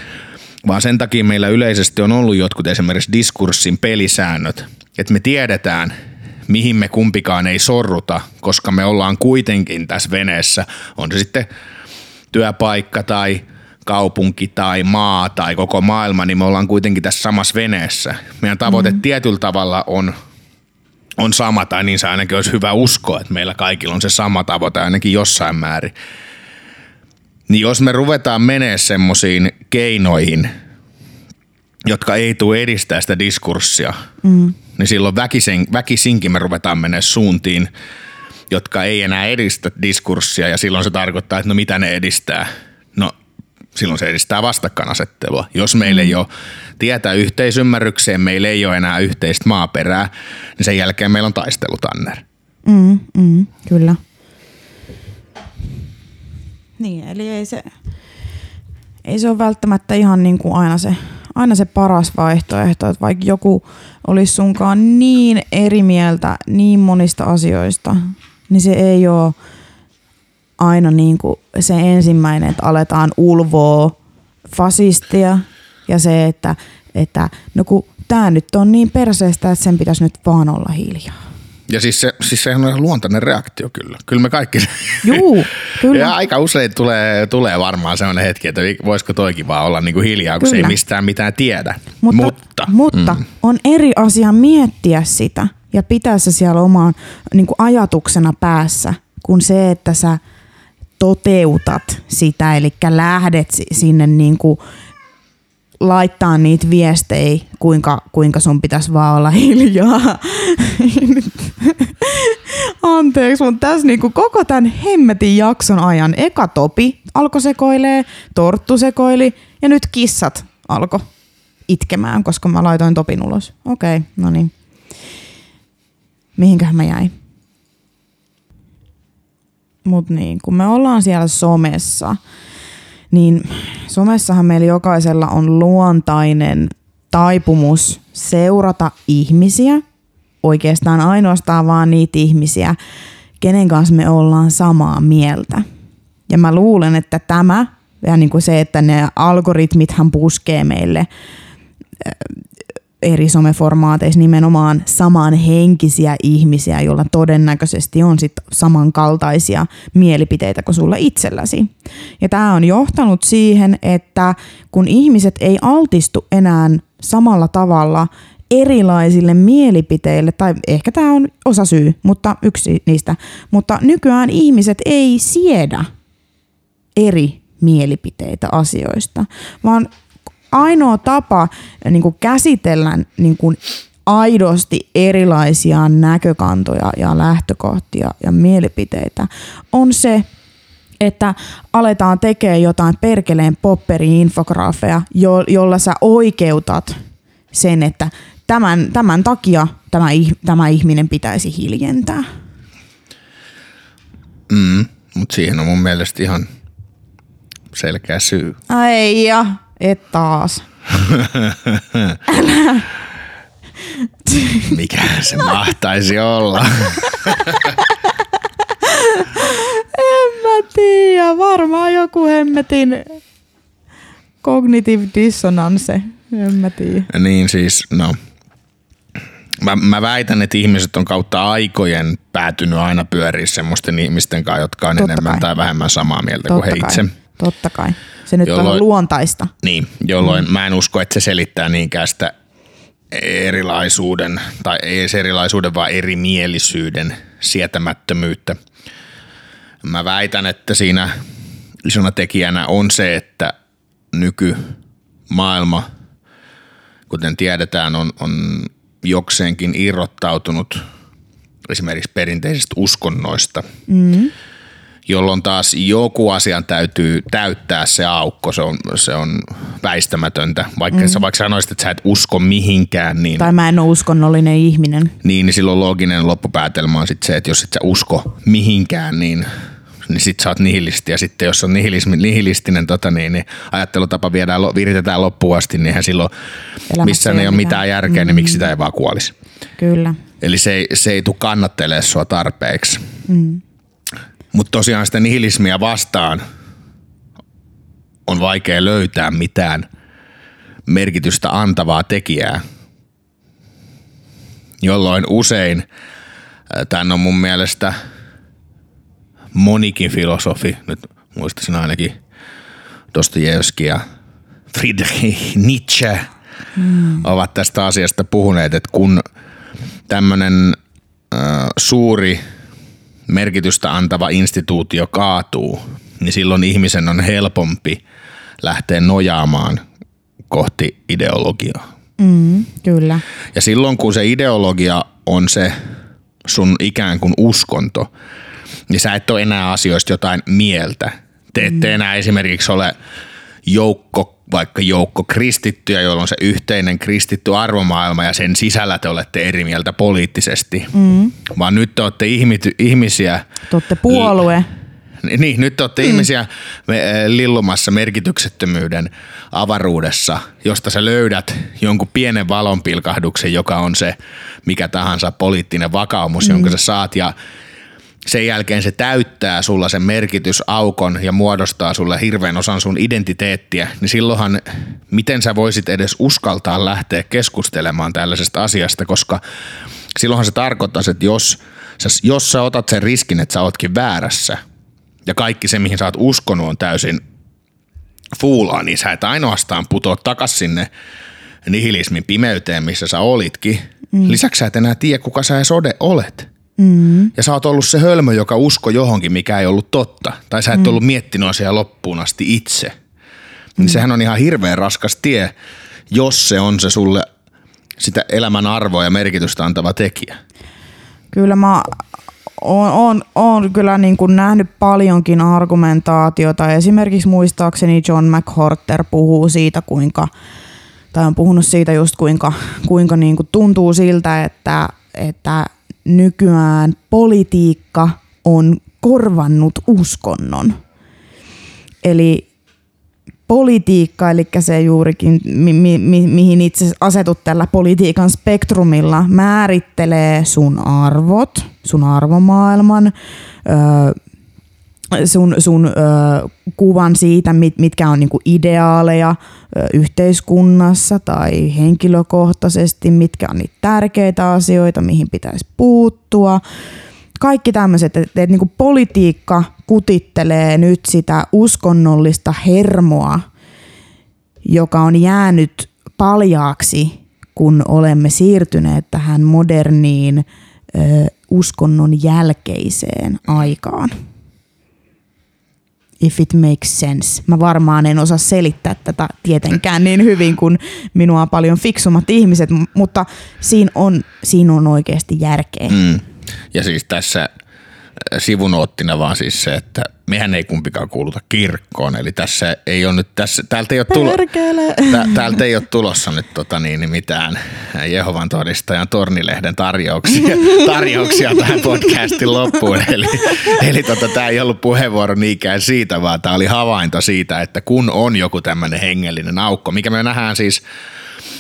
vaan sen takia meillä yleisesti on ollut jotkut esimerkiksi diskurssin pelisäännöt, että me tiedetään, mihin me kumpikaan ei sorruta, koska me ollaan kuitenkin tässä veneessä, on se sitten työpaikka tai kaupunki tai maa tai koko maailma, niin me ollaan kuitenkin tässä samassa veneessä. Meidän tavoite mm. tietyllä tavalla on, on sama, tai niin se ainakin olisi hyvä uskoa, että meillä kaikilla on se sama tavoite ainakin jossain määrin. Niin jos me ruvetaan menee semmoisiin keinoihin, jotka ei tule edistää sitä diskurssia, mm. niin silloin väkisen, väkisinkin me ruvetaan menee suuntiin, jotka ei enää edistä diskurssia ja silloin se tarkoittaa, että no mitä ne edistää. Silloin se edistää vastakkainasettelua. Jos meillä mm. ei ole tietä yhteisymmärrykseen, meillä ei ole enää yhteistä maaperää, niin sen jälkeen meillä on taistelutanner. Mm, mm, kyllä. Niin, eli ei se, ei se ole välttämättä ihan niin kuin aina se, aina se paras vaihtoehto, että vaikka joku olisi sunkaan niin eri mieltä niin monista asioista, niin se ei ole aina niin kuin se ensimmäinen, että aletaan ulvoa fasistia ja se, että, että no kun tämä nyt on niin perseestä, että sen pitäisi nyt vaan olla hiljaa. Ja siis, se, siis se on luontainen reaktio kyllä. Kyllä me kaikki... Juu, kyllä. Ja aika usein tulee, tulee varmaan sellainen hetki, että voisiko toikin vaan olla niin kuin hiljaa, kun kyllä. se ei mistään mitään tiedä. Mutta, mutta, mutta mm. on eri asia miettiä sitä ja pitää se siellä omaan niin kuin ajatuksena päässä, kuin se, että sä toteutat sitä, eli lähdet sinne niin kuin laittaa niitä viestejä, kuinka, kuinka sun pitäisi vaan olla hiljaa. Anteeksi, mutta tässä niinku koko tämän hemmetin jakson ajan eka topi alkoi sekoilee, torttu sekoili ja nyt kissat alkoi itkemään, koska mä laitoin topin ulos. Okei, okay, no niin. Mihinköhän mä jäin? Mutta niin, kun me ollaan siellä somessa, niin somessahan meillä jokaisella on luontainen taipumus seurata ihmisiä, oikeastaan ainoastaan vaan niitä ihmisiä, kenen kanssa me ollaan samaa mieltä. Ja mä luulen, että tämä, ja niin kuin se, että ne algoritmithan puskee meille eri someformaateissa nimenomaan samanhenkisiä ihmisiä, joilla todennäköisesti on sit samankaltaisia mielipiteitä kuin sulla itselläsi. Ja tämä on johtanut siihen, että kun ihmiset ei altistu enää samalla tavalla erilaisille mielipiteille, tai ehkä tämä on osa syy, mutta yksi niistä, mutta nykyään ihmiset ei siedä eri mielipiteitä asioista, vaan ainoa tapa niin kuin käsitellä niin kuin aidosti erilaisia näkökantoja ja lähtökohtia ja mielipiteitä on se, että aletaan tekemään jotain perkeleen popperi-infografeja, jo, jolla sä oikeutat sen, että tämän, tämän takia tämä, tämä ihminen pitäisi hiljentää. Mm, mutta siihen on mun mielestä ihan selkeä syy. Ai ja, et taas. Älä. Mikä se mahtaisi olla? en mä tiedä. Varmaan joku hemmetin cognitive dissonance. En mä tiedä. Niin siis, no. Mä, mä väitän, että ihmiset on kautta aikojen päätynyt aina pyöriä semmoisten ihmisten kanssa, jotka on Totta enemmän kai. tai vähemmän samaa mieltä Totta kuin he itse. Totta kai. Se nyt jolloin, on luontaista. Niin, jolloin mm. mä en usko, että se selittää niinkään sitä erilaisuuden, tai ei edes erilaisuuden, vaan erimielisyyden sietämättömyyttä. Mä väitän, että siinä isona tekijänä on se, että nykymaailma kuten tiedetään, on, on jokseenkin irrottautunut esimerkiksi perinteisistä uskonnoista, mm. Jolloin taas joku asian täytyy täyttää se aukko, se on, se on väistämätöntä. Vaikka, mm. sä, vaikka sanoisit, että sä et usko mihinkään, niin, Tai mä en ole uskonnollinen ihminen. niin, niin silloin looginen loppupäätelmä on sit se, että jos et sä usko mihinkään, niin niin sit sä oot nihilisti ja sitten jos on nihilismi, nihilistinen tota niin, niin ajattelutapa viedään, viritetään loppuun asti, niin eihän silloin Elämässä missään ei ei ole mitään. mitään järkeä, niin miksi sitä ei vaan kuolisi. Kyllä. Eli se ei, se ei tule kannattelee sua tarpeeksi. Mm. Mutta tosiaan sitä nihilismiä vastaan on vaikea löytää mitään merkitystä antavaa tekijää, jolloin usein, tämän on mun mielestä monikin filosofi, nyt muistaisin ainakin Dostojevski ja Friedrich Nietzsche mm. ovat tästä asiasta puhuneet, että kun tämmöinen äh, suuri merkitystä antava instituutio kaatuu, niin silloin ihmisen on helpompi lähteä nojaamaan kohti ideologiaa. Mm, kyllä. Ja silloin kun se ideologia on se sun ikään kuin uskonto, niin sä et ole enää asioista jotain mieltä. Te ette enää esimerkiksi ole joukko, vaikka joukko kristittyjä, joilla on se yhteinen kristitty arvomaailma ja sen sisällä te olette eri mieltä poliittisesti. Mm. Vaan nyt te olette ihmity, ihmisiä, Te olette puolue. niin, nyt te olette mm. ihmisiä me- eh, lillumassa merkityksettömyyden avaruudessa, josta sä löydät jonkun pienen valonpilkahduksen, joka on se mikä tahansa poliittinen vakaumus, mm. jonka sä saat ja sen jälkeen se täyttää sulla sen merkitysaukon ja muodostaa sulle hirveän osan sun identiteettiä, niin silloinhan miten sä voisit edes uskaltaa lähteä keskustelemaan tällaisesta asiasta, koska silloinhan se tarkoittaisi, että jos sä, jos sä otat sen riskin, että sä ootkin väärässä ja kaikki se, mihin sä oot uskonut on täysin fuulaa, niin sä et ainoastaan putoa takas sinne nihilismin pimeyteen, missä sä olitkin. Mm. Lisäksi sä et enää tiedä, kuka sä edes olet. Mm. Ja sä oot ollut se hölmö, joka usko johonkin, mikä ei ollut totta. Tai sä et mm. ollut miettinyt asiaa loppuun asti itse. Niin sehän on ihan hirveän raskas tie, jos se on se sulle sitä elämän arvoa ja merkitystä antava tekijä. Kyllä mä oon, oon, oon kyllä niin kuin nähnyt paljonkin argumentaatiota. Esimerkiksi muistaakseni John McHorter puhuu siitä, kuinka, tai on puhunut siitä just kuinka, kuinka niin kuin tuntuu siltä, että, että nykyään politiikka on korvannut uskonnon. Eli politiikka, eli se juurikin, mi- mi- mi- mihin itse asetut tällä politiikan spektrumilla, määrittelee sun arvot, sun arvomaailman, öö, sun, sun öö, kuvan siitä, mit, mitkä on niinku ideaaleja öö, yhteiskunnassa tai henkilökohtaisesti, mitkä on niitä tärkeitä asioita, mihin pitäisi puuttua. Kaikki tämmöiset, että et, niinku politiikka kutittelee nyt sitä uskonnollista hermoa, joka on jäänyt paljaaksi, kun olemme siirtyneet tähän moderniin ö, uskonnon jälkeiseen aikaan. If it makes sense. Mä varmaan en osaa selittää tätä tietenkään niin hyvin kuin minua on paljon fiksummat ihmiset, mutta siinä on, siinä on oikeasti järkeä. Mm. Ja siis tässä sivunoottina vaan siis se, että mehän ei kumpikaan kuuluta kirkkoon, eli tässä ei ole nyt, tässä, täältä ei ole, tulo, tä, täältä ei ole tulossa nyt tota niin, niin mitään Jehovan todistajan tornilehden tarjouksia, tarjouksia tähän podcastin loppuun. Eli, eli tota, tämä ei ollut puheenvuoro niinkään siitä, vaan tämä oli havainto siitä, että kun on joku tämmöinen hengellinen aukko, mikä me nähdään siis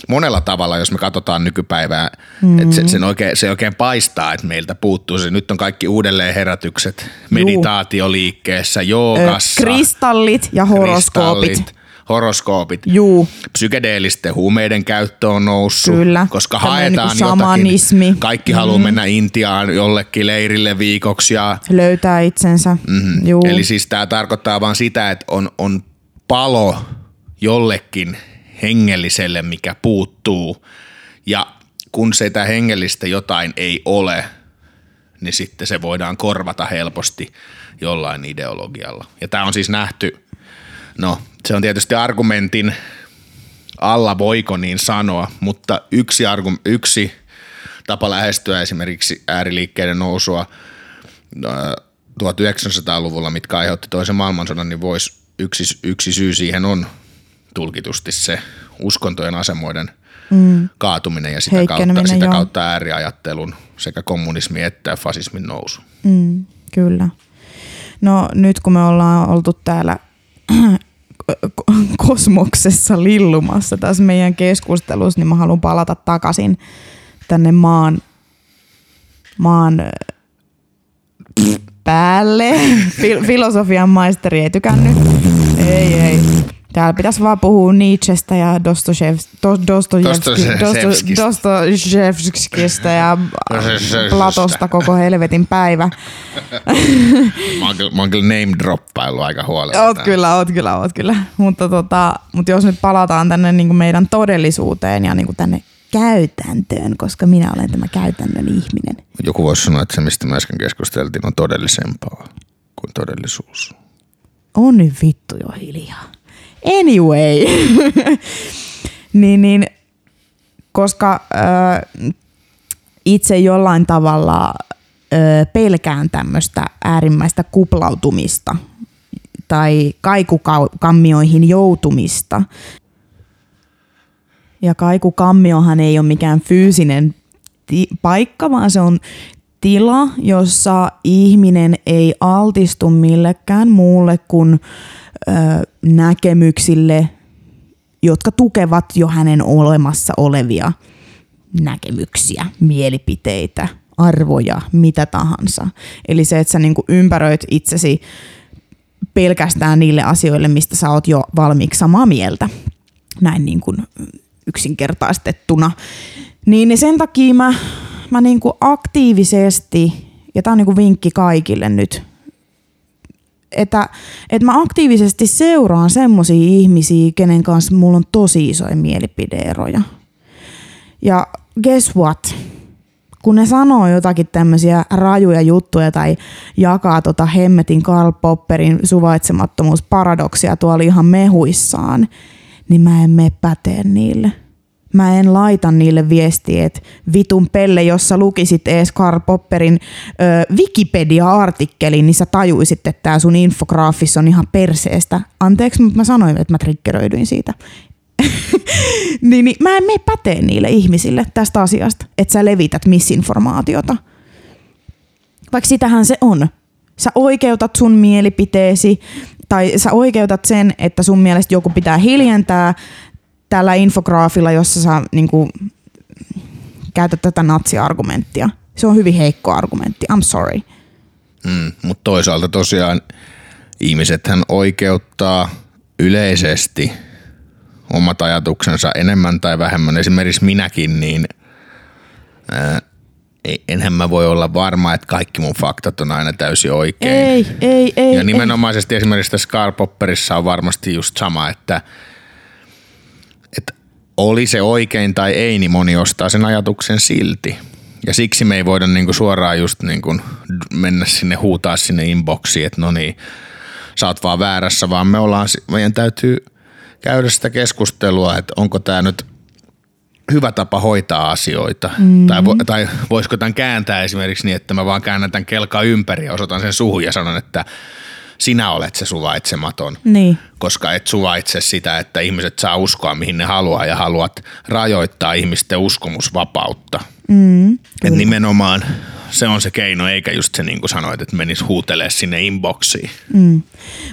monella tavalla, jos me katsotaan nykypäivää, mm. että se, sen oikein, se oikein paistaa, että meiltä puuttuu se. Nyt on kaikki uudelleenherätykset meditaatioliikkeessä, joogassa. Kristallit ja horoskoopit. kristallit, horoskoopit. Juu. Psykedeellisten huumeiden käyttö on noussut, Kyllä. koska Tämmöinen haetaan niinku shamanismi. jotakin. Kaikki mm. haluaa mennä Intiaan jollekin leirille viikoksi ja Löytää itsensä. Mm, Juu. Eli siis tämä tarkoittaa vaan sitä, että on, on palo jollekin hengelliselle, mikä puuttuu. Ja kun sitä hengellistä jotain ei ole, niin sitten se voidaan korvata helposti jollain ideologialla. Ja tämä on siis nähty, no se on tietysti argumentin alla, voiko niin sanoa, mutta yksi, argu, yksi tapa lähestyä esimerkiksi ääriliikkeiden nousua ää, 1900-luvulla, mitkä aiheutti toisen maailmansodan, niin voisi yksi, yksi syy siihen on tulkitusti se uskontojen asemoiden mm. kaatuminen ja sitä kautta, sitä joo. kautta ääriajattelun sekä kommunismin että fasismin nousu. Mm, kyllä. No nyt kun me ollaan oltu täällä ko- kosmoksessa lillumassa tässä meidän keskustelussa, niin mä haluan palata takaisin tänne maan, maan äh, päälle. Fil- filosofian maisteri ei tykännyt. Ei, ei. Täällä pitäisi vaan puhua Nietzschestä ja Dostojevs- Do- Dostojevski- Dostojevskista. Ja. Platosta koko helvetin päivä. Mä oon, kyllä- mä oon kyllä name droppailu aika huolella. Oot kyllä, oot kyllä, oot kyllä. Mutta, tota, mutta jos nyt palataan tänne niin kuin meidän todellisuuteen ja niin kuin tänne käytäntöön, koska minä olen tämä käytännön ihminen. Joku voisi sanoa, että se mistä me äsken keskusteltiin on todellisempaa kuin todellisuus. On nyt vittu jo hiljaa. Anyway. niin, niin, koska ö, itse jollain tavalla ö, pelkään tämmöistä äärimmäistä kuplautumista tai kaikukammioihin joutumista. Ja kaikukammiohan ei ole mikään fyysinen paikka, vaan se on tila, jossa ihminen ei altistu millekään muulle kuin ö, näkemyksille, jotka tukevat jo hänen olemassa olevia näkemyksiä, mielipiteitä, arvoja, mitä tahansa. Eli se, että sä niinku ympäröit itsesi pelkästään niille asioille, mistä sä oot jo valmiiksi samaa mieltä. Näin niin kuin yksinkertaistettuna. Niin, niin sen takia mä, mä niin kuin aktiivisesti, ja tämä on niin kuin vinkki kaikille nyt, että, että mä aktiivisesti seuraan semmoisia ihmisiä, kenen kanssa mulla on tosi isoja mielipideeroja. Ja guess what? Kun ne sanoo jotakin tämmöisiä rajuja juttuja tai jakaa tota hemmetin Karl Popperin suvaitsemattomuusparadoksia tuolla ihan mehuissaan, niin mä en mene päteen niille. Mä en laita niille viestiä, että vitun pelle, jos sä lukisit ees Karl Popperin ö, Wikipedia-artikkelin, niin sä tajuisit, että tää sun infograafis on ihan perseestä. Anteeksi, mutta mä sanoin, että mä triggeröidyin siitä. niin, niin mä en mene päteen niille ihmisille tästä asiasta, että sä levität misinformaatiota. Vaikka sitähän se on. Sä oikeutat sun mielipiteesi tai sä oikeutat sen, että sun mielestä joku pitää hiljentää tällä infograafilla, jossa sä niin kuin, käytät tätä natsiargumenttia. Se on hyvin heikko argumentti. I'm sorry. Mm, mutta toisaalta tosiaan ihmisethän oikeuttaa yleisesti omat ajatuksensa enemmän tai vähemmän. Esimerkiksi minäkin, niin ää, ei- enhän mä voi olla varma, että kaikki mun faktat on aina täysin oikein. Ei, ei, ei. Ja nimenomaisesti esimerkiksi tässä Popperissa on varmasti just sama, että, että oli se oikein tai ei, niin moni ostaa sen ajatuksen silti. Ja siksi me ei voida niinku suoraan just niinku mennä sinne, huutaa sinne inboxiin, että no niin, sä oot vaan väärässä, vaan me ollaan, meidän täytyy käydä sitä keskustelua, että onko tämä nyt hyvä tapa hoitaa asioita. Mm-hmm. Tai, vo, tai voisiko tämän kääntää esimerkiksi niin, että mä vaan käännän tämän kelkaa ympäri ja osoitan sen suhun ja sanon, että sinä olet se suvaitsematon. Niin. Koska et suvaitse sitä, että ihmiset saa uskoa mihin ne haluaa ja haluat rajoittaa ihmisten uskomusvapautta. Mm, Et nimenomaan se on se keino, eikä just se niin kuin sanoit, että menis huutelee sinne inboxiin. Mm.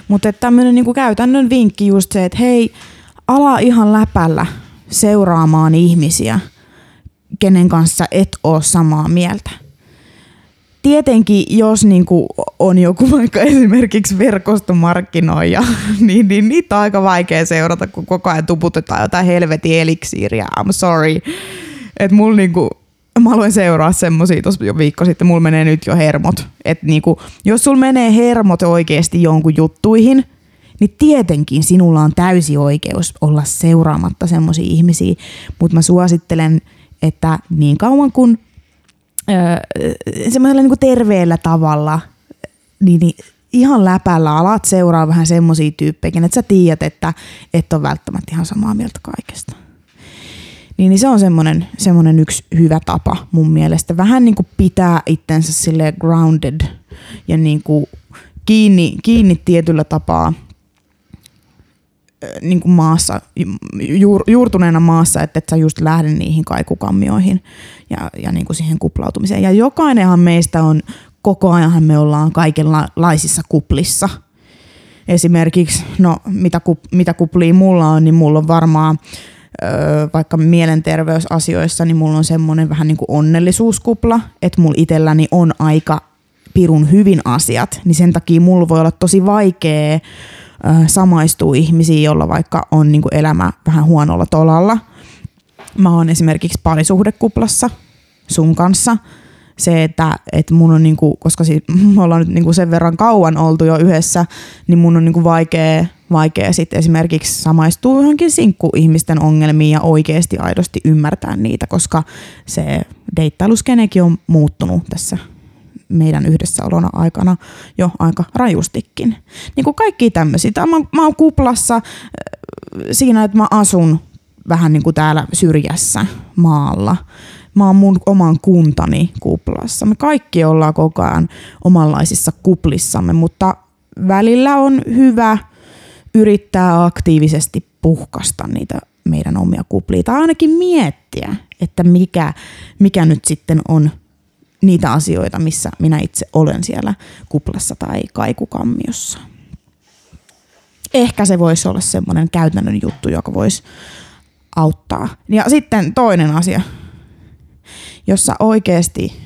Mutta tämmöinen niinku käytännön vinkki just se, että hei, ala ihan läpällä seuraamaan ihmisiä, kenen kanssa et ole samaa mieltä. Tietenkin, jos niinku on joku vaikka esimerkiksi verkostomarkkinoija, niin, niin niitä on aika vaikea seurata, kun koko ajan tuputetaan jotain helvetin eliksiiriä. I'm sorry. Että mulla niinku, mä aloin seuraa semmosia tuossa jo viikko sitten, mulla menee nyt jo hermot. Että niinku, jos sulla menee hermot oikeasti jonkun juttuihin, niin tietenkin sinulla on täysi oikeus olla seuraamatta semmoisia ihmisiä, mutta mä suosittelen, että niin kauan kuin öö, semmoisella niinku terveellä tavalla, niin, niin ihan läpällä alat seuraa vähän semmoisia tyyppejä, että sä tiedät, että et ole välttämättä ihan samaa mieltä kaikesta. Niin, niin se on semmoinen, semmoinen yksi hyvä tapa mun mielestä. Vähän niin kuin pitää itsensä sille grounded ja niin kuin kiinni, kiinni tietyllä tapaa niin kuin maassa, juur, juurtuneena maassa, että et sä just lähde niihin kaikukammioihin ja, ja niin kuin siihen kuplautumiseen. Ja jokainenhan meistä on, koko ajanhan me ollaan kaikenlaisissa kuplissa. Esimerkiksi, no mitä, kup, mitä kuplia mulla on, niin mulla on varmaan vaikka mielenterveysasioissa, niin mulla on semmoinen vähän niin kuin onnellisuuskupla, että mulla itselläni on aika pirun hyvin asiat, niin sen takia mulla voi olla tosi vaikea samaistua ihmisiin, joilla vaikka on niin kuin elämä vähän huonolla tolalla. Mä oon esimerkiksi parisuhdekuplassa sun kanssa. Se, että, että mun on, niin kuin, koska si, me ollaan nyt niin kuin sen verran kauan oltu jo yhdessä, niin mun on niin kuin vaikea, vaikea sit esimerkiksi samaistua johonkin sinkkuihmisten ongelmiin ja oikeasti aidosti ymmärtää niitä, koska se deittailuskenekin on muuttunut tässä meidän yhdessäolona aikana jo aika rajustikin. Niin kuin kaikki tämmöisiä. Mä, mä oon kuplassa äh, siinä, että mä asun vähän niin kuin täällä syrjässä maalla. Mä oon mun oman kuntani kuplassa. Me kaikki ollaan koko ajan omanlaisissa kuplissamme, mutta välillä on hyvä yrittää aktiivisesti puhkasta niitä meidän omia kuplia tai ainakin miettiä, että mikä, mikä nyt sitten on niitä asioita, missä minä itse olen siellä kuplassa tai kaikukammiossa. Ehkä se voisi olla semmoinen käytännön juttu, joka voisi auttaa. Ja sitten toinen asia, jossa oikeasti,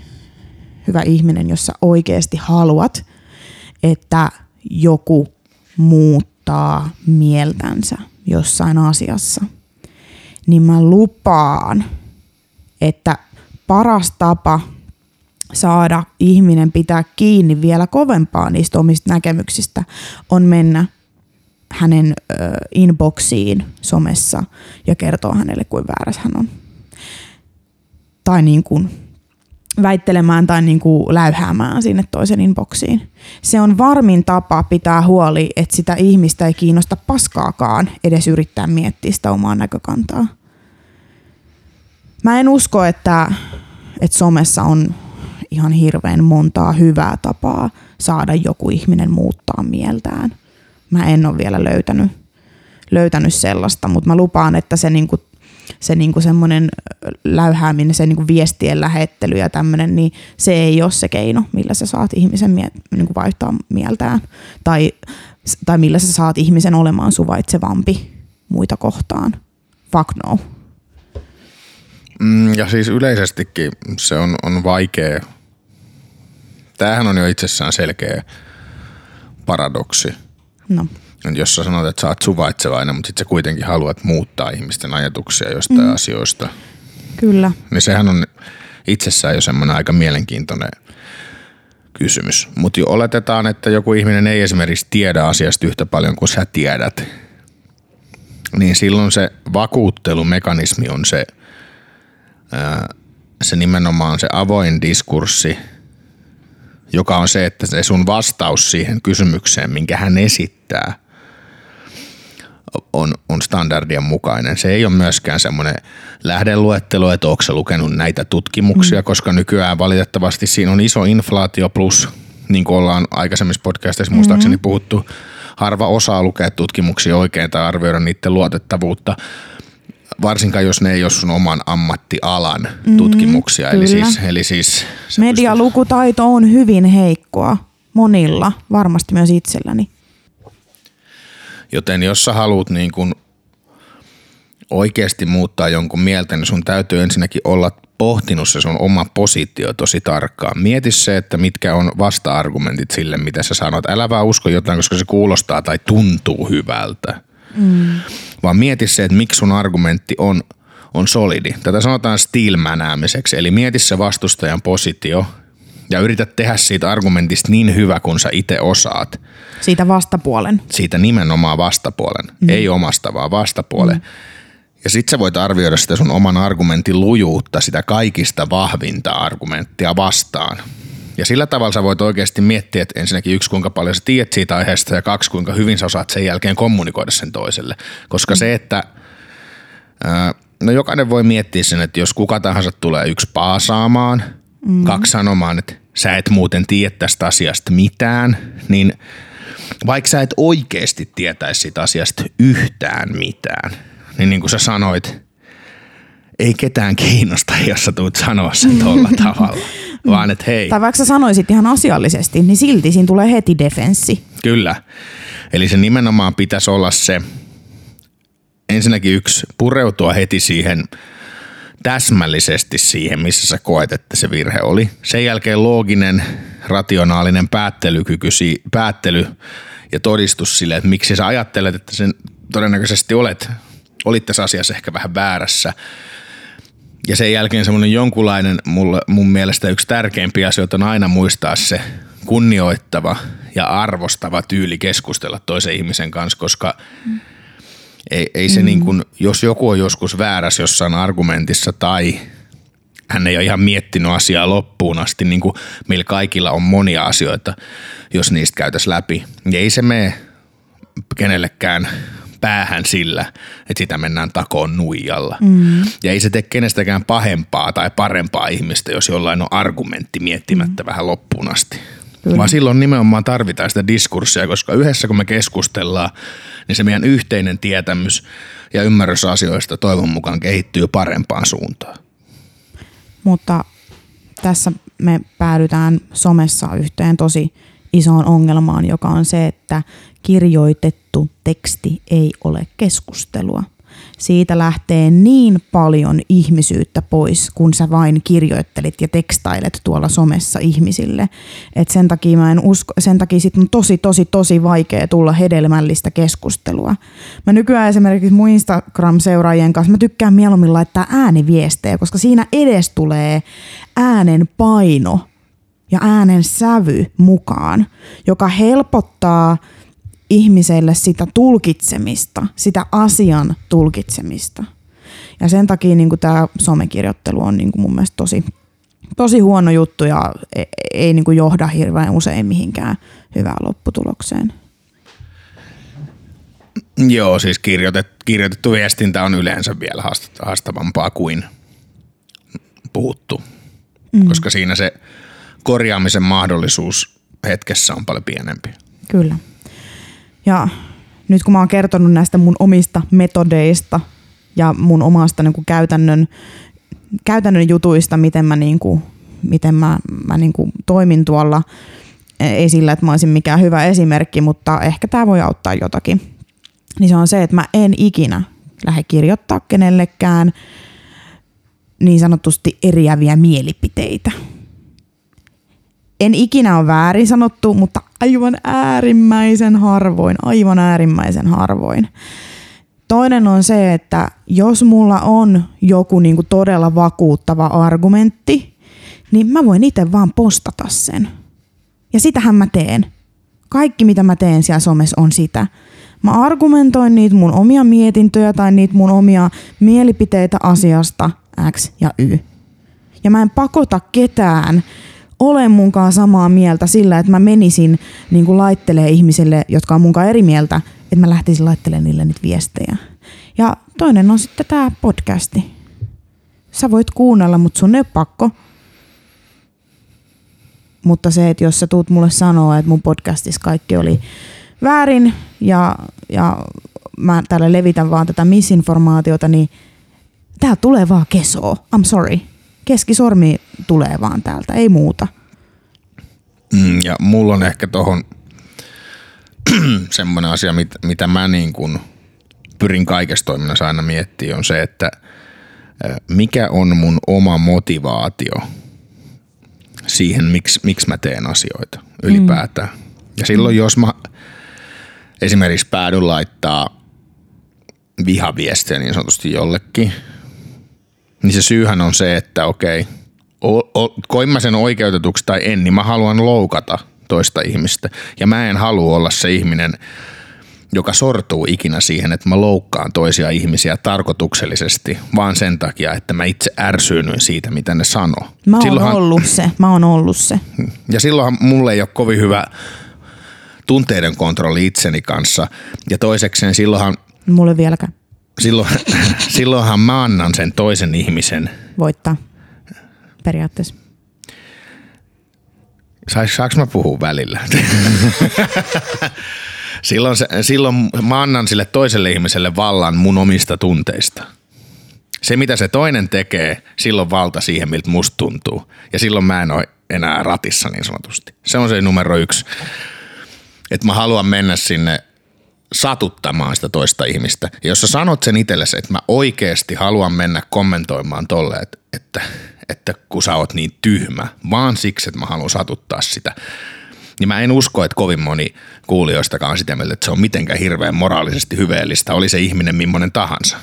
hyvä ihminen, jossa oikeasti haluat, että joku muuttaa mieltänsä jossain asiassa, niin mä lupaan, että paras tapa – saada ihminen pitää kiinni vielä kovempaa niistä omista näkemyksistä, on mennä hänen ö, inboxiin somessa ja kertoa hänelle, kuin väärässä hän on. Tai niin kuin väittelemään tai niin kuin läyhäämään sinne toisen inboxiin. Se on varmin tapa pitää huoli, että sitä ihmistä ei kiinnosta paskaakaan edes yrittää miettiä sitä omaa näkökantaa. Mä en usko, että, että somessa on ihan hirveän montaa hyvää tapaa saada joku ihminen muuttaa mieltään. Mä en ole vielä löytänyt, löytänyt sellaista, mutta mä lupaan, että se niinku, se niinku semmoinen läyhääminen, se niinku viestien lähettely ja tämmöinen, niin se ei ole se keino, millä sä saat ihmisen mie- niinku vaihtaa mieltään. Tai, tai millä sä saat ihmisen olemaan suvaitsevampi muita kohtaan. Fuck no. Mm, ja siis yleisestikin se on, on vaikea Tämähän on jo itsessään selkeä paradoksi. No. Jos sä sanot, että sä oot suvaitsevainen, mutta sitten sä kuitenkin haluat muuttaa ihmisten ajatuksia jostain mm. asioista. Kyllä. Niin sehän on itsessään jo semmoinen aika mielenkiintoinen kysymys. Mutta oletetaan, että joku ihminen ei esimerkiksi tiedä asiasta yhtä paljon kuin sä tiedät. Niin silloin se vakuuttelumekanismi on se, se nimenomaan se avoin diskurssi – joka on se, että se sun vastaus siihen kysymykseen, minkä hän esittää, on, on standardien mukainen. Se ei ole myöskään semmoinen lähdeluettelo, että onko se lukenut näitä tutkimuksia, mm. koska nykyään valitettavasti siinä on iso inflaatio plus, niin kuin ollaan aikaisemmissa podcasteissa muistaakseni mm-hmm. puhuttu, harva osaa lukea tutkimuksia oikein tai arvioida niiden luotettavuutta varsinkaan jos ne ei ole sun oman ammattialan mm-hmm, tutkimuksia. Eli siis, eli siis Medialukutaito on hyvin heikkoa monilla, varmasti myös itselläni. Joten jos sä haluat niin kun oikeasti muuttaa jonkun mieltä, niin sun täytyy ensinnäkin olla pohtinut se sun oma positio tosi tarkkaan. Mieti se, että mitkä on vasta-argumentit sille, mitä sä sanot. Älä vaan usko jotain, koska se kuulostaa tai tuntuu hyvältä. Mm vaan mieti se, että miksi sun argumentti on, on solidi. Tätä sanotaan stilmänäämiseksi, eli mieti se vastustajan positio ja yritä tehdä siitä argumentista niin hyvä kuin sä itse osaat. Siitä vastapuolen. Siitä nimenomaan vastapuolen, mm. ei omasta vaan vastapuolen. Mm. Ja sit sä voit arvioida sitä sun oman argumentin lujuutta, sitä kaikista vahvinta argumenttia vastaan. Ja sillä tavalla sä voit oikeasti miettiä, että ensinnäkin yksi, kuinka paljon sä tiedät siitä aiheesta ja kaksi, kuinka hyvin sä osaat sen jälkeen kommunikoida sen toiselle. Koska mm. se, että ää, no jokainen voi miettiä sen, että jos kuka tahansa tulee yksi paasaamaan, mm. kaksi sanomaan, että sä et muuten tiedä tästä asiasta mitään, niin vaikka sä et oikeasti tietäisi siitä asiasta yhtään mitään, niin niin kuin sä sanoit, ei ketään kiinnosta, jos sä tulet sanoa sen tuolla tavalla, vaan että hei. Tai vaikka sä sanoisit ihan asiallisesti, niin silti siinä tulee heti defenssi. Kyllä. Eli se nimenomaan pitäisi olla se, ensinnäkin yksi, pureutua heti siihen täsmällisesti siihen, missä sä koet, että se virhe oli. Sen jälkeen looginen, rationaalinen päättelykyky, päättely ja todistus sille, että miksi sä ajattelet, että sen todennäköisesti olet, olit tässä asiassa ehkä vähän väärässä. Ja sen jälkeen semmoinen jonkunlainen, mulle, mun mielestä yksi tärkeimpiä asioita on aina muistaa se kunnioittava ja arvostava tyyli keskustella toisen ihmisen kanssa, koska mm ei, ei se mm. niin kuin, jos joku on joskus väärässä jossain argumentissa tai hän ei ole ihan miettinyt asiaa loppuun asti, niin kuin meillä kaikilla on monia asioita, jos niistä käytäisiin läpi. Ja ei se mene kenellekään päähän sillä, että sitä mennään takoon nuijalla. Mm. Ja ei se tee kenestäkään pahempaa tai parempaa ihmistä, jos jollain on argumentti miettimättä mm. vähän loppuun asti. Kyllä. Vaan silloin nimenomaan tarvitaan sitä diskurssia, koska yhdessä kun me keskustellaan, niin se meidän yhteinen tietämys ja ymmärrys asioista toivon mukaan kehittyy parempaan suuntaan. Mutta tässä me päädytään somessa yhteen tosi isoon ongelmaan, joka on se, että kirjoitettu teksti ei ole keskustelua siitä lähtee niin paljon ihmisyyttä pois, kun sä vain kirjoittelit ja tekstailet tuolla somessa ihmisille. Et sen takia mä en usko, sen takia sit on tosi, tosi, tosi vaikea tulla hedelmällistä keskustelua. Mä nykyään esimerkiksi mun Instagram-seuraajien kanssa mä tykkään mieluummin laittaa ääniviestejä, koska siinä edes tulee äänen paino ja äänen sävy mukaan, joka helpottaa – ihmiselle sitä tulkitsemista, sitä asian tulkitsemista. Ja sen takia niin tämä somekirjoittelu on niin kuin mun mielestä tosi, tosi huono juttu ja ei, ei niin kuin johda hirveän usein mihinkään hyvään lopputulokseen. Joo, siis kirjoitet, kirjoitettu viestintä on yleensä vielä haastavampaa kuin puhuttu, mm. koska siinä se korjaamisen mahdollisuus hetkessä on paljon pienempi. Kyllä. Ja nyt kun mä oon kertonut näistä mun omista metodeista ja mun omasta niin käytännön, käytännön jutuista, miten mä, niin kuin, miten mä, mä niin kuin toimin tuolla, ei sillä, että mä olisin mikään hyvä esimerkki, mutta ehkä tämä voi auttaa jotakin. Niin se on se, että mä en ikinä lähde kirjoittaa kenellekään niin sanotusti eriäviä mielipiteitä en ikinä ole väärin sanottu, mutta aivan äärimmäisen harvoin, aivan äärimmäisen harvoin. Toinen on se, että jos mulla on joku niinku todella vakuuttava argumentti, niin mä voin itse vaan postata sen. Ja sitähän mä teen. Kaikki mitä mä teen siellä somessa on sitä. Mä argumentoin niitä mun omia mietintöjä tai niitä mun omia mielipiteitä asiasta X ja Y. Ja mä en pakota ketään ole munkaan samaa mieltä sillä, että mä menisin niin kuin laittelee ihmisille, jotka on munkaan eri mieltä, että mä lähtisin laittelemaan niille niitä viestejä. Ja toinen on sitten tämä podcasti. Sä voit kuunnella, mutta sun ei ole pakko. Mutta se, että jos sä tuut mulle sanoa, että mun podcastissa kaikki oli väärin ja, ja mä täällä levitän vaan tätä misinformaatiota, niin tää tulee vaan kesoo. I'm sorry keskisormi tulee vaan täältä, ei muuta. Mm, ja mulla on ehkä tohon semmoinen asia, mit, mitä mä niin kuin pyrin kaikessa toiminnassa aina miettimään, on se, että mikä on mun oma motivaatio siihen, miksi, miksi mä teen asioita ylipäätään. Mm. Ja silloin, mm. jos mä esimerkiksi päädyn laittaa vihaviestejä niin sanotusti jollekin – niin se syyhän on se, että okei, koin mä sen oikeutetuksi tai en, niin mä haluan loukata toista ihmistä. Ja mä en halua olla se ihminen, joka sortuu ikinä siihen, että mä loukkaan toisia ihmisiä tarkoituksellisesti, vaan sen takia, että mä itse ärsyynyin siitä, mitä ne sanoo. Mä oon silloinhan, ollut se, mä oon ollut se. Ja silloinhan mulle ei ole kovin hyvä tunteiden kontrolli itseni kanssa. Ja toisekseen silloinhan... Mulle vieläkään. Silloin, silloinhan mä annan sen toisen ihmisen. Voittaa. Periaatteessa. Sais, saaks mä puhua välillä? silloin, se, silloin mä annan sille toiselle ihmiselle vallan mun omista tunteista. Se, mitä se toinen tekee, silloin valta siihen, miltä musta tuntuu. Ja silloin mä en ole enää ratissa niin sanotusti. Se on se numero yksi. Että mä haluan mennä sinne satuttamaan sitä toista ihmistä. Ja jos sä sanot sen itsellesi, että mä oikeasti haluan mennä kommentoimaan tolle, että, että, kun sä oot niin tyhmä, vaan siksi, että mä haluan satuttaa sitä, niin mä en usko, että kovin moni kuulijoistakaan sitä mieltä, että se on mitenkään hirveän moraalisesti hyveellistä, oli se ihminen millainen tahansa.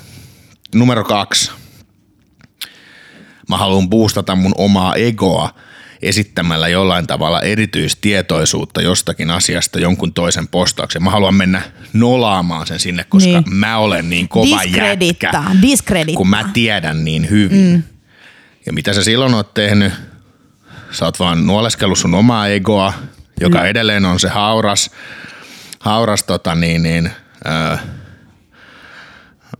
Numero kaksi. Mä haluan boostata mun omaa egoa esittämällä jollain tavalla erityistietoisuutta jostakin asiasta jonkun toisen postauksen. Mä haluan mennä nolaamaan sen sinne, koska niin. mä olen niin kova jätkä, Diskredittaa. kun mä tiedän niin hyvin. Mm. Ja mitä sä silloin oot tehnyt? Sä oot vaan nuoleskellut sun omaa egoa, joka mm. edelleen on se hauras, hauras tota niin, niin, äh,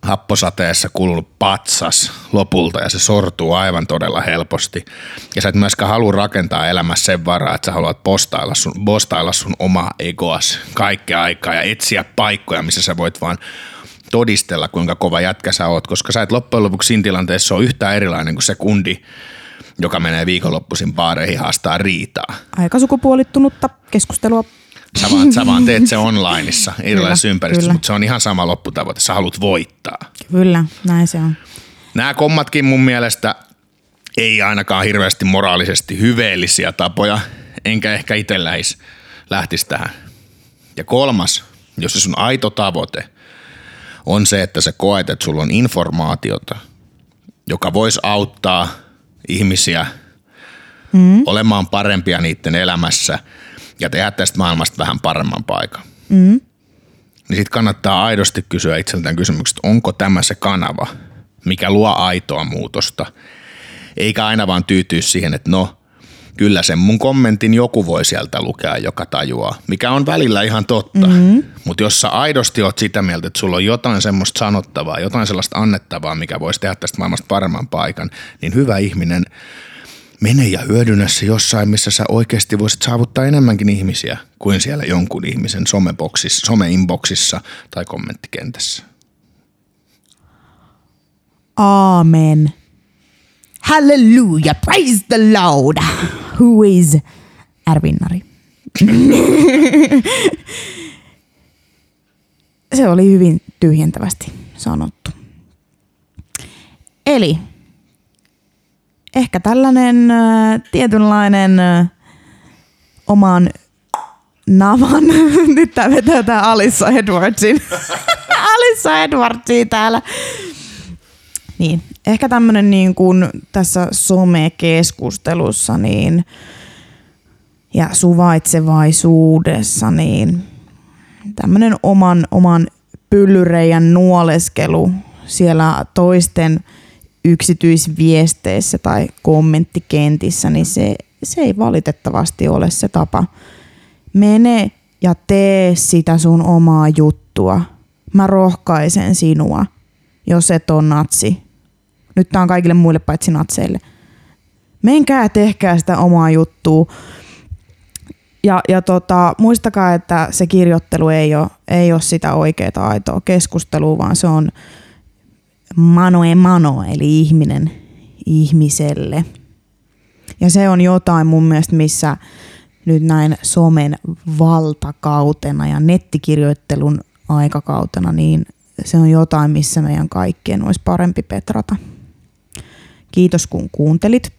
happosateessa kulunut patsas lopulta ja se sortuu aivan todella helposti. Ja sä et myöskään halua rakentaa elämässä sen varaa, että sä haluat postailla sun, postailla sun omaa egoas kaikkea aikaa ja etsiä paikkoja, missä sä voit vaan todistella, kuinka kova jätkä sä oot, koska sä et loppujen lopuksi siinä tilanteessa ole yhtään erilainen kuin se kundi, joka menee viikonloppuisin baareihin haastaa riitaa. Aika sukupuolittunutta keskustelua Sä vaan, sä vaan teet se onlineissa erilaisissa ympäristössä, mutta se on ihan sama lopputavoite. Sä haluat voittaa. Kyllä, näin se on. Nämä kommatkin mun mielestä ei ainakaan hirveästi moraalisesti hyveellisiä tapoja, enkä ehkä itse lähis, lähtisi tähän. Ja kolmas, jos se sun aito tavoite on se, että sä koet, että sulla on informaatiota, joka voisi auttaa ihmisiä mm. olemaan parempia niiden elämässä – ja tehdä tästä maailmasta vähän paremman paikan. Mm. Niin sitten kannattaa aidosti kysyä itseltään kysymykset, onko tämä se kanava, mikä luo aitoa muutosta, eikä aina vaan tyytyä siihen, että no, kyllä sen mun kommentin joku voi sieltä lukea, joka tajuaa, mikä on välillä ihan totta. Mm-hmm. Mutta jos sä aidosti oot sitä mieltä, että sulla on jotain semmoista sanottavaa, jotain sellaista annettavaa, mikä voisi tehdä tästä maailmasta paremman paikan, niin hyvä ihminen – mene ja hyödynnä se jossain, missä sä oikeasti voisit saavuttaa enemmänkin ihmisiä kuin siellä jonkun ihmisen someboksissa, some-inboxissa tai kommenttikentässä. Amen. Hallelujah, praise the Lord. Who is Ervinnari? Se oli hyvin tyhjentävästi sanottu. Eli ehkä tällainen äh, tietynlainen äh, oman navan. Nyt tää vetää tää Alissa Edwardsin. Alissa Edwardsin täällä. Niin, ehkä tämmönen niin kuin tässä somekeskustelussa niin, ja suvaitsevaisuudessa niin tämmönen oman, oman pyllyreijän nuoleskelu siellä toisten – yksityisviesteissä tai kommenttikentissä, niin se, se ei valitettavasti ole se tapa. Mene ja tee sitä sun omaa juttua. Mä rohkaisen sinua, jos et on natsi. Nyt tää on kaikille muille paitsi natseille. Menkää tehkää sitä omaa juttua. Ja, ja tota, muistakaa, että se kirjoittelu ei ole, ei ole sitä oikeaa aitoa keskustelua, vaan se on mano e mano, eli ihminen ihmiselle. Ja se on jotain mun mielestä, missä nyt näin somen valtakautena ja nettikirjoittelun aikakautena, niin se on jotain, missä meidän kaikkien olisi parempi petrata. Kiitos kun kuuntelit.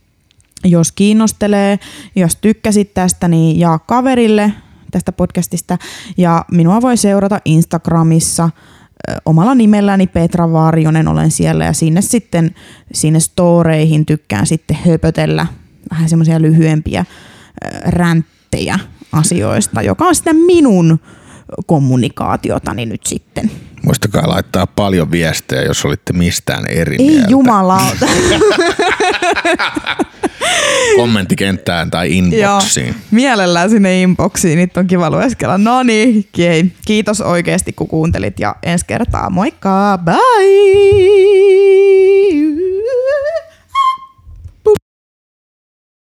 Jos kiinnostelee, jos tykkäsit tästä, niin jaa kaverille tästä podcastista. Ja minua voi seurata Instagramissa – omalla nimelläni Petra Varjonen olen siellä ja sinne sitten sinne storeihin tykkään sitten höpötellä vähän semmoisia lyhyempiä ränttejä asioista, joka on sitten minun kommunikaatiotani nyt sitten. Muistakaa laittaa paljon viestejä, jos olitte mistään eri Ei mieltä. jumalauta. kommenttikenttään tai inboxiin. Joo, mielellään sinne inboxiin, nyt on kiva lueskella. No niin, kiitos oikeasti kun kuuntelit ja ensi kertaa. Moikka, bye!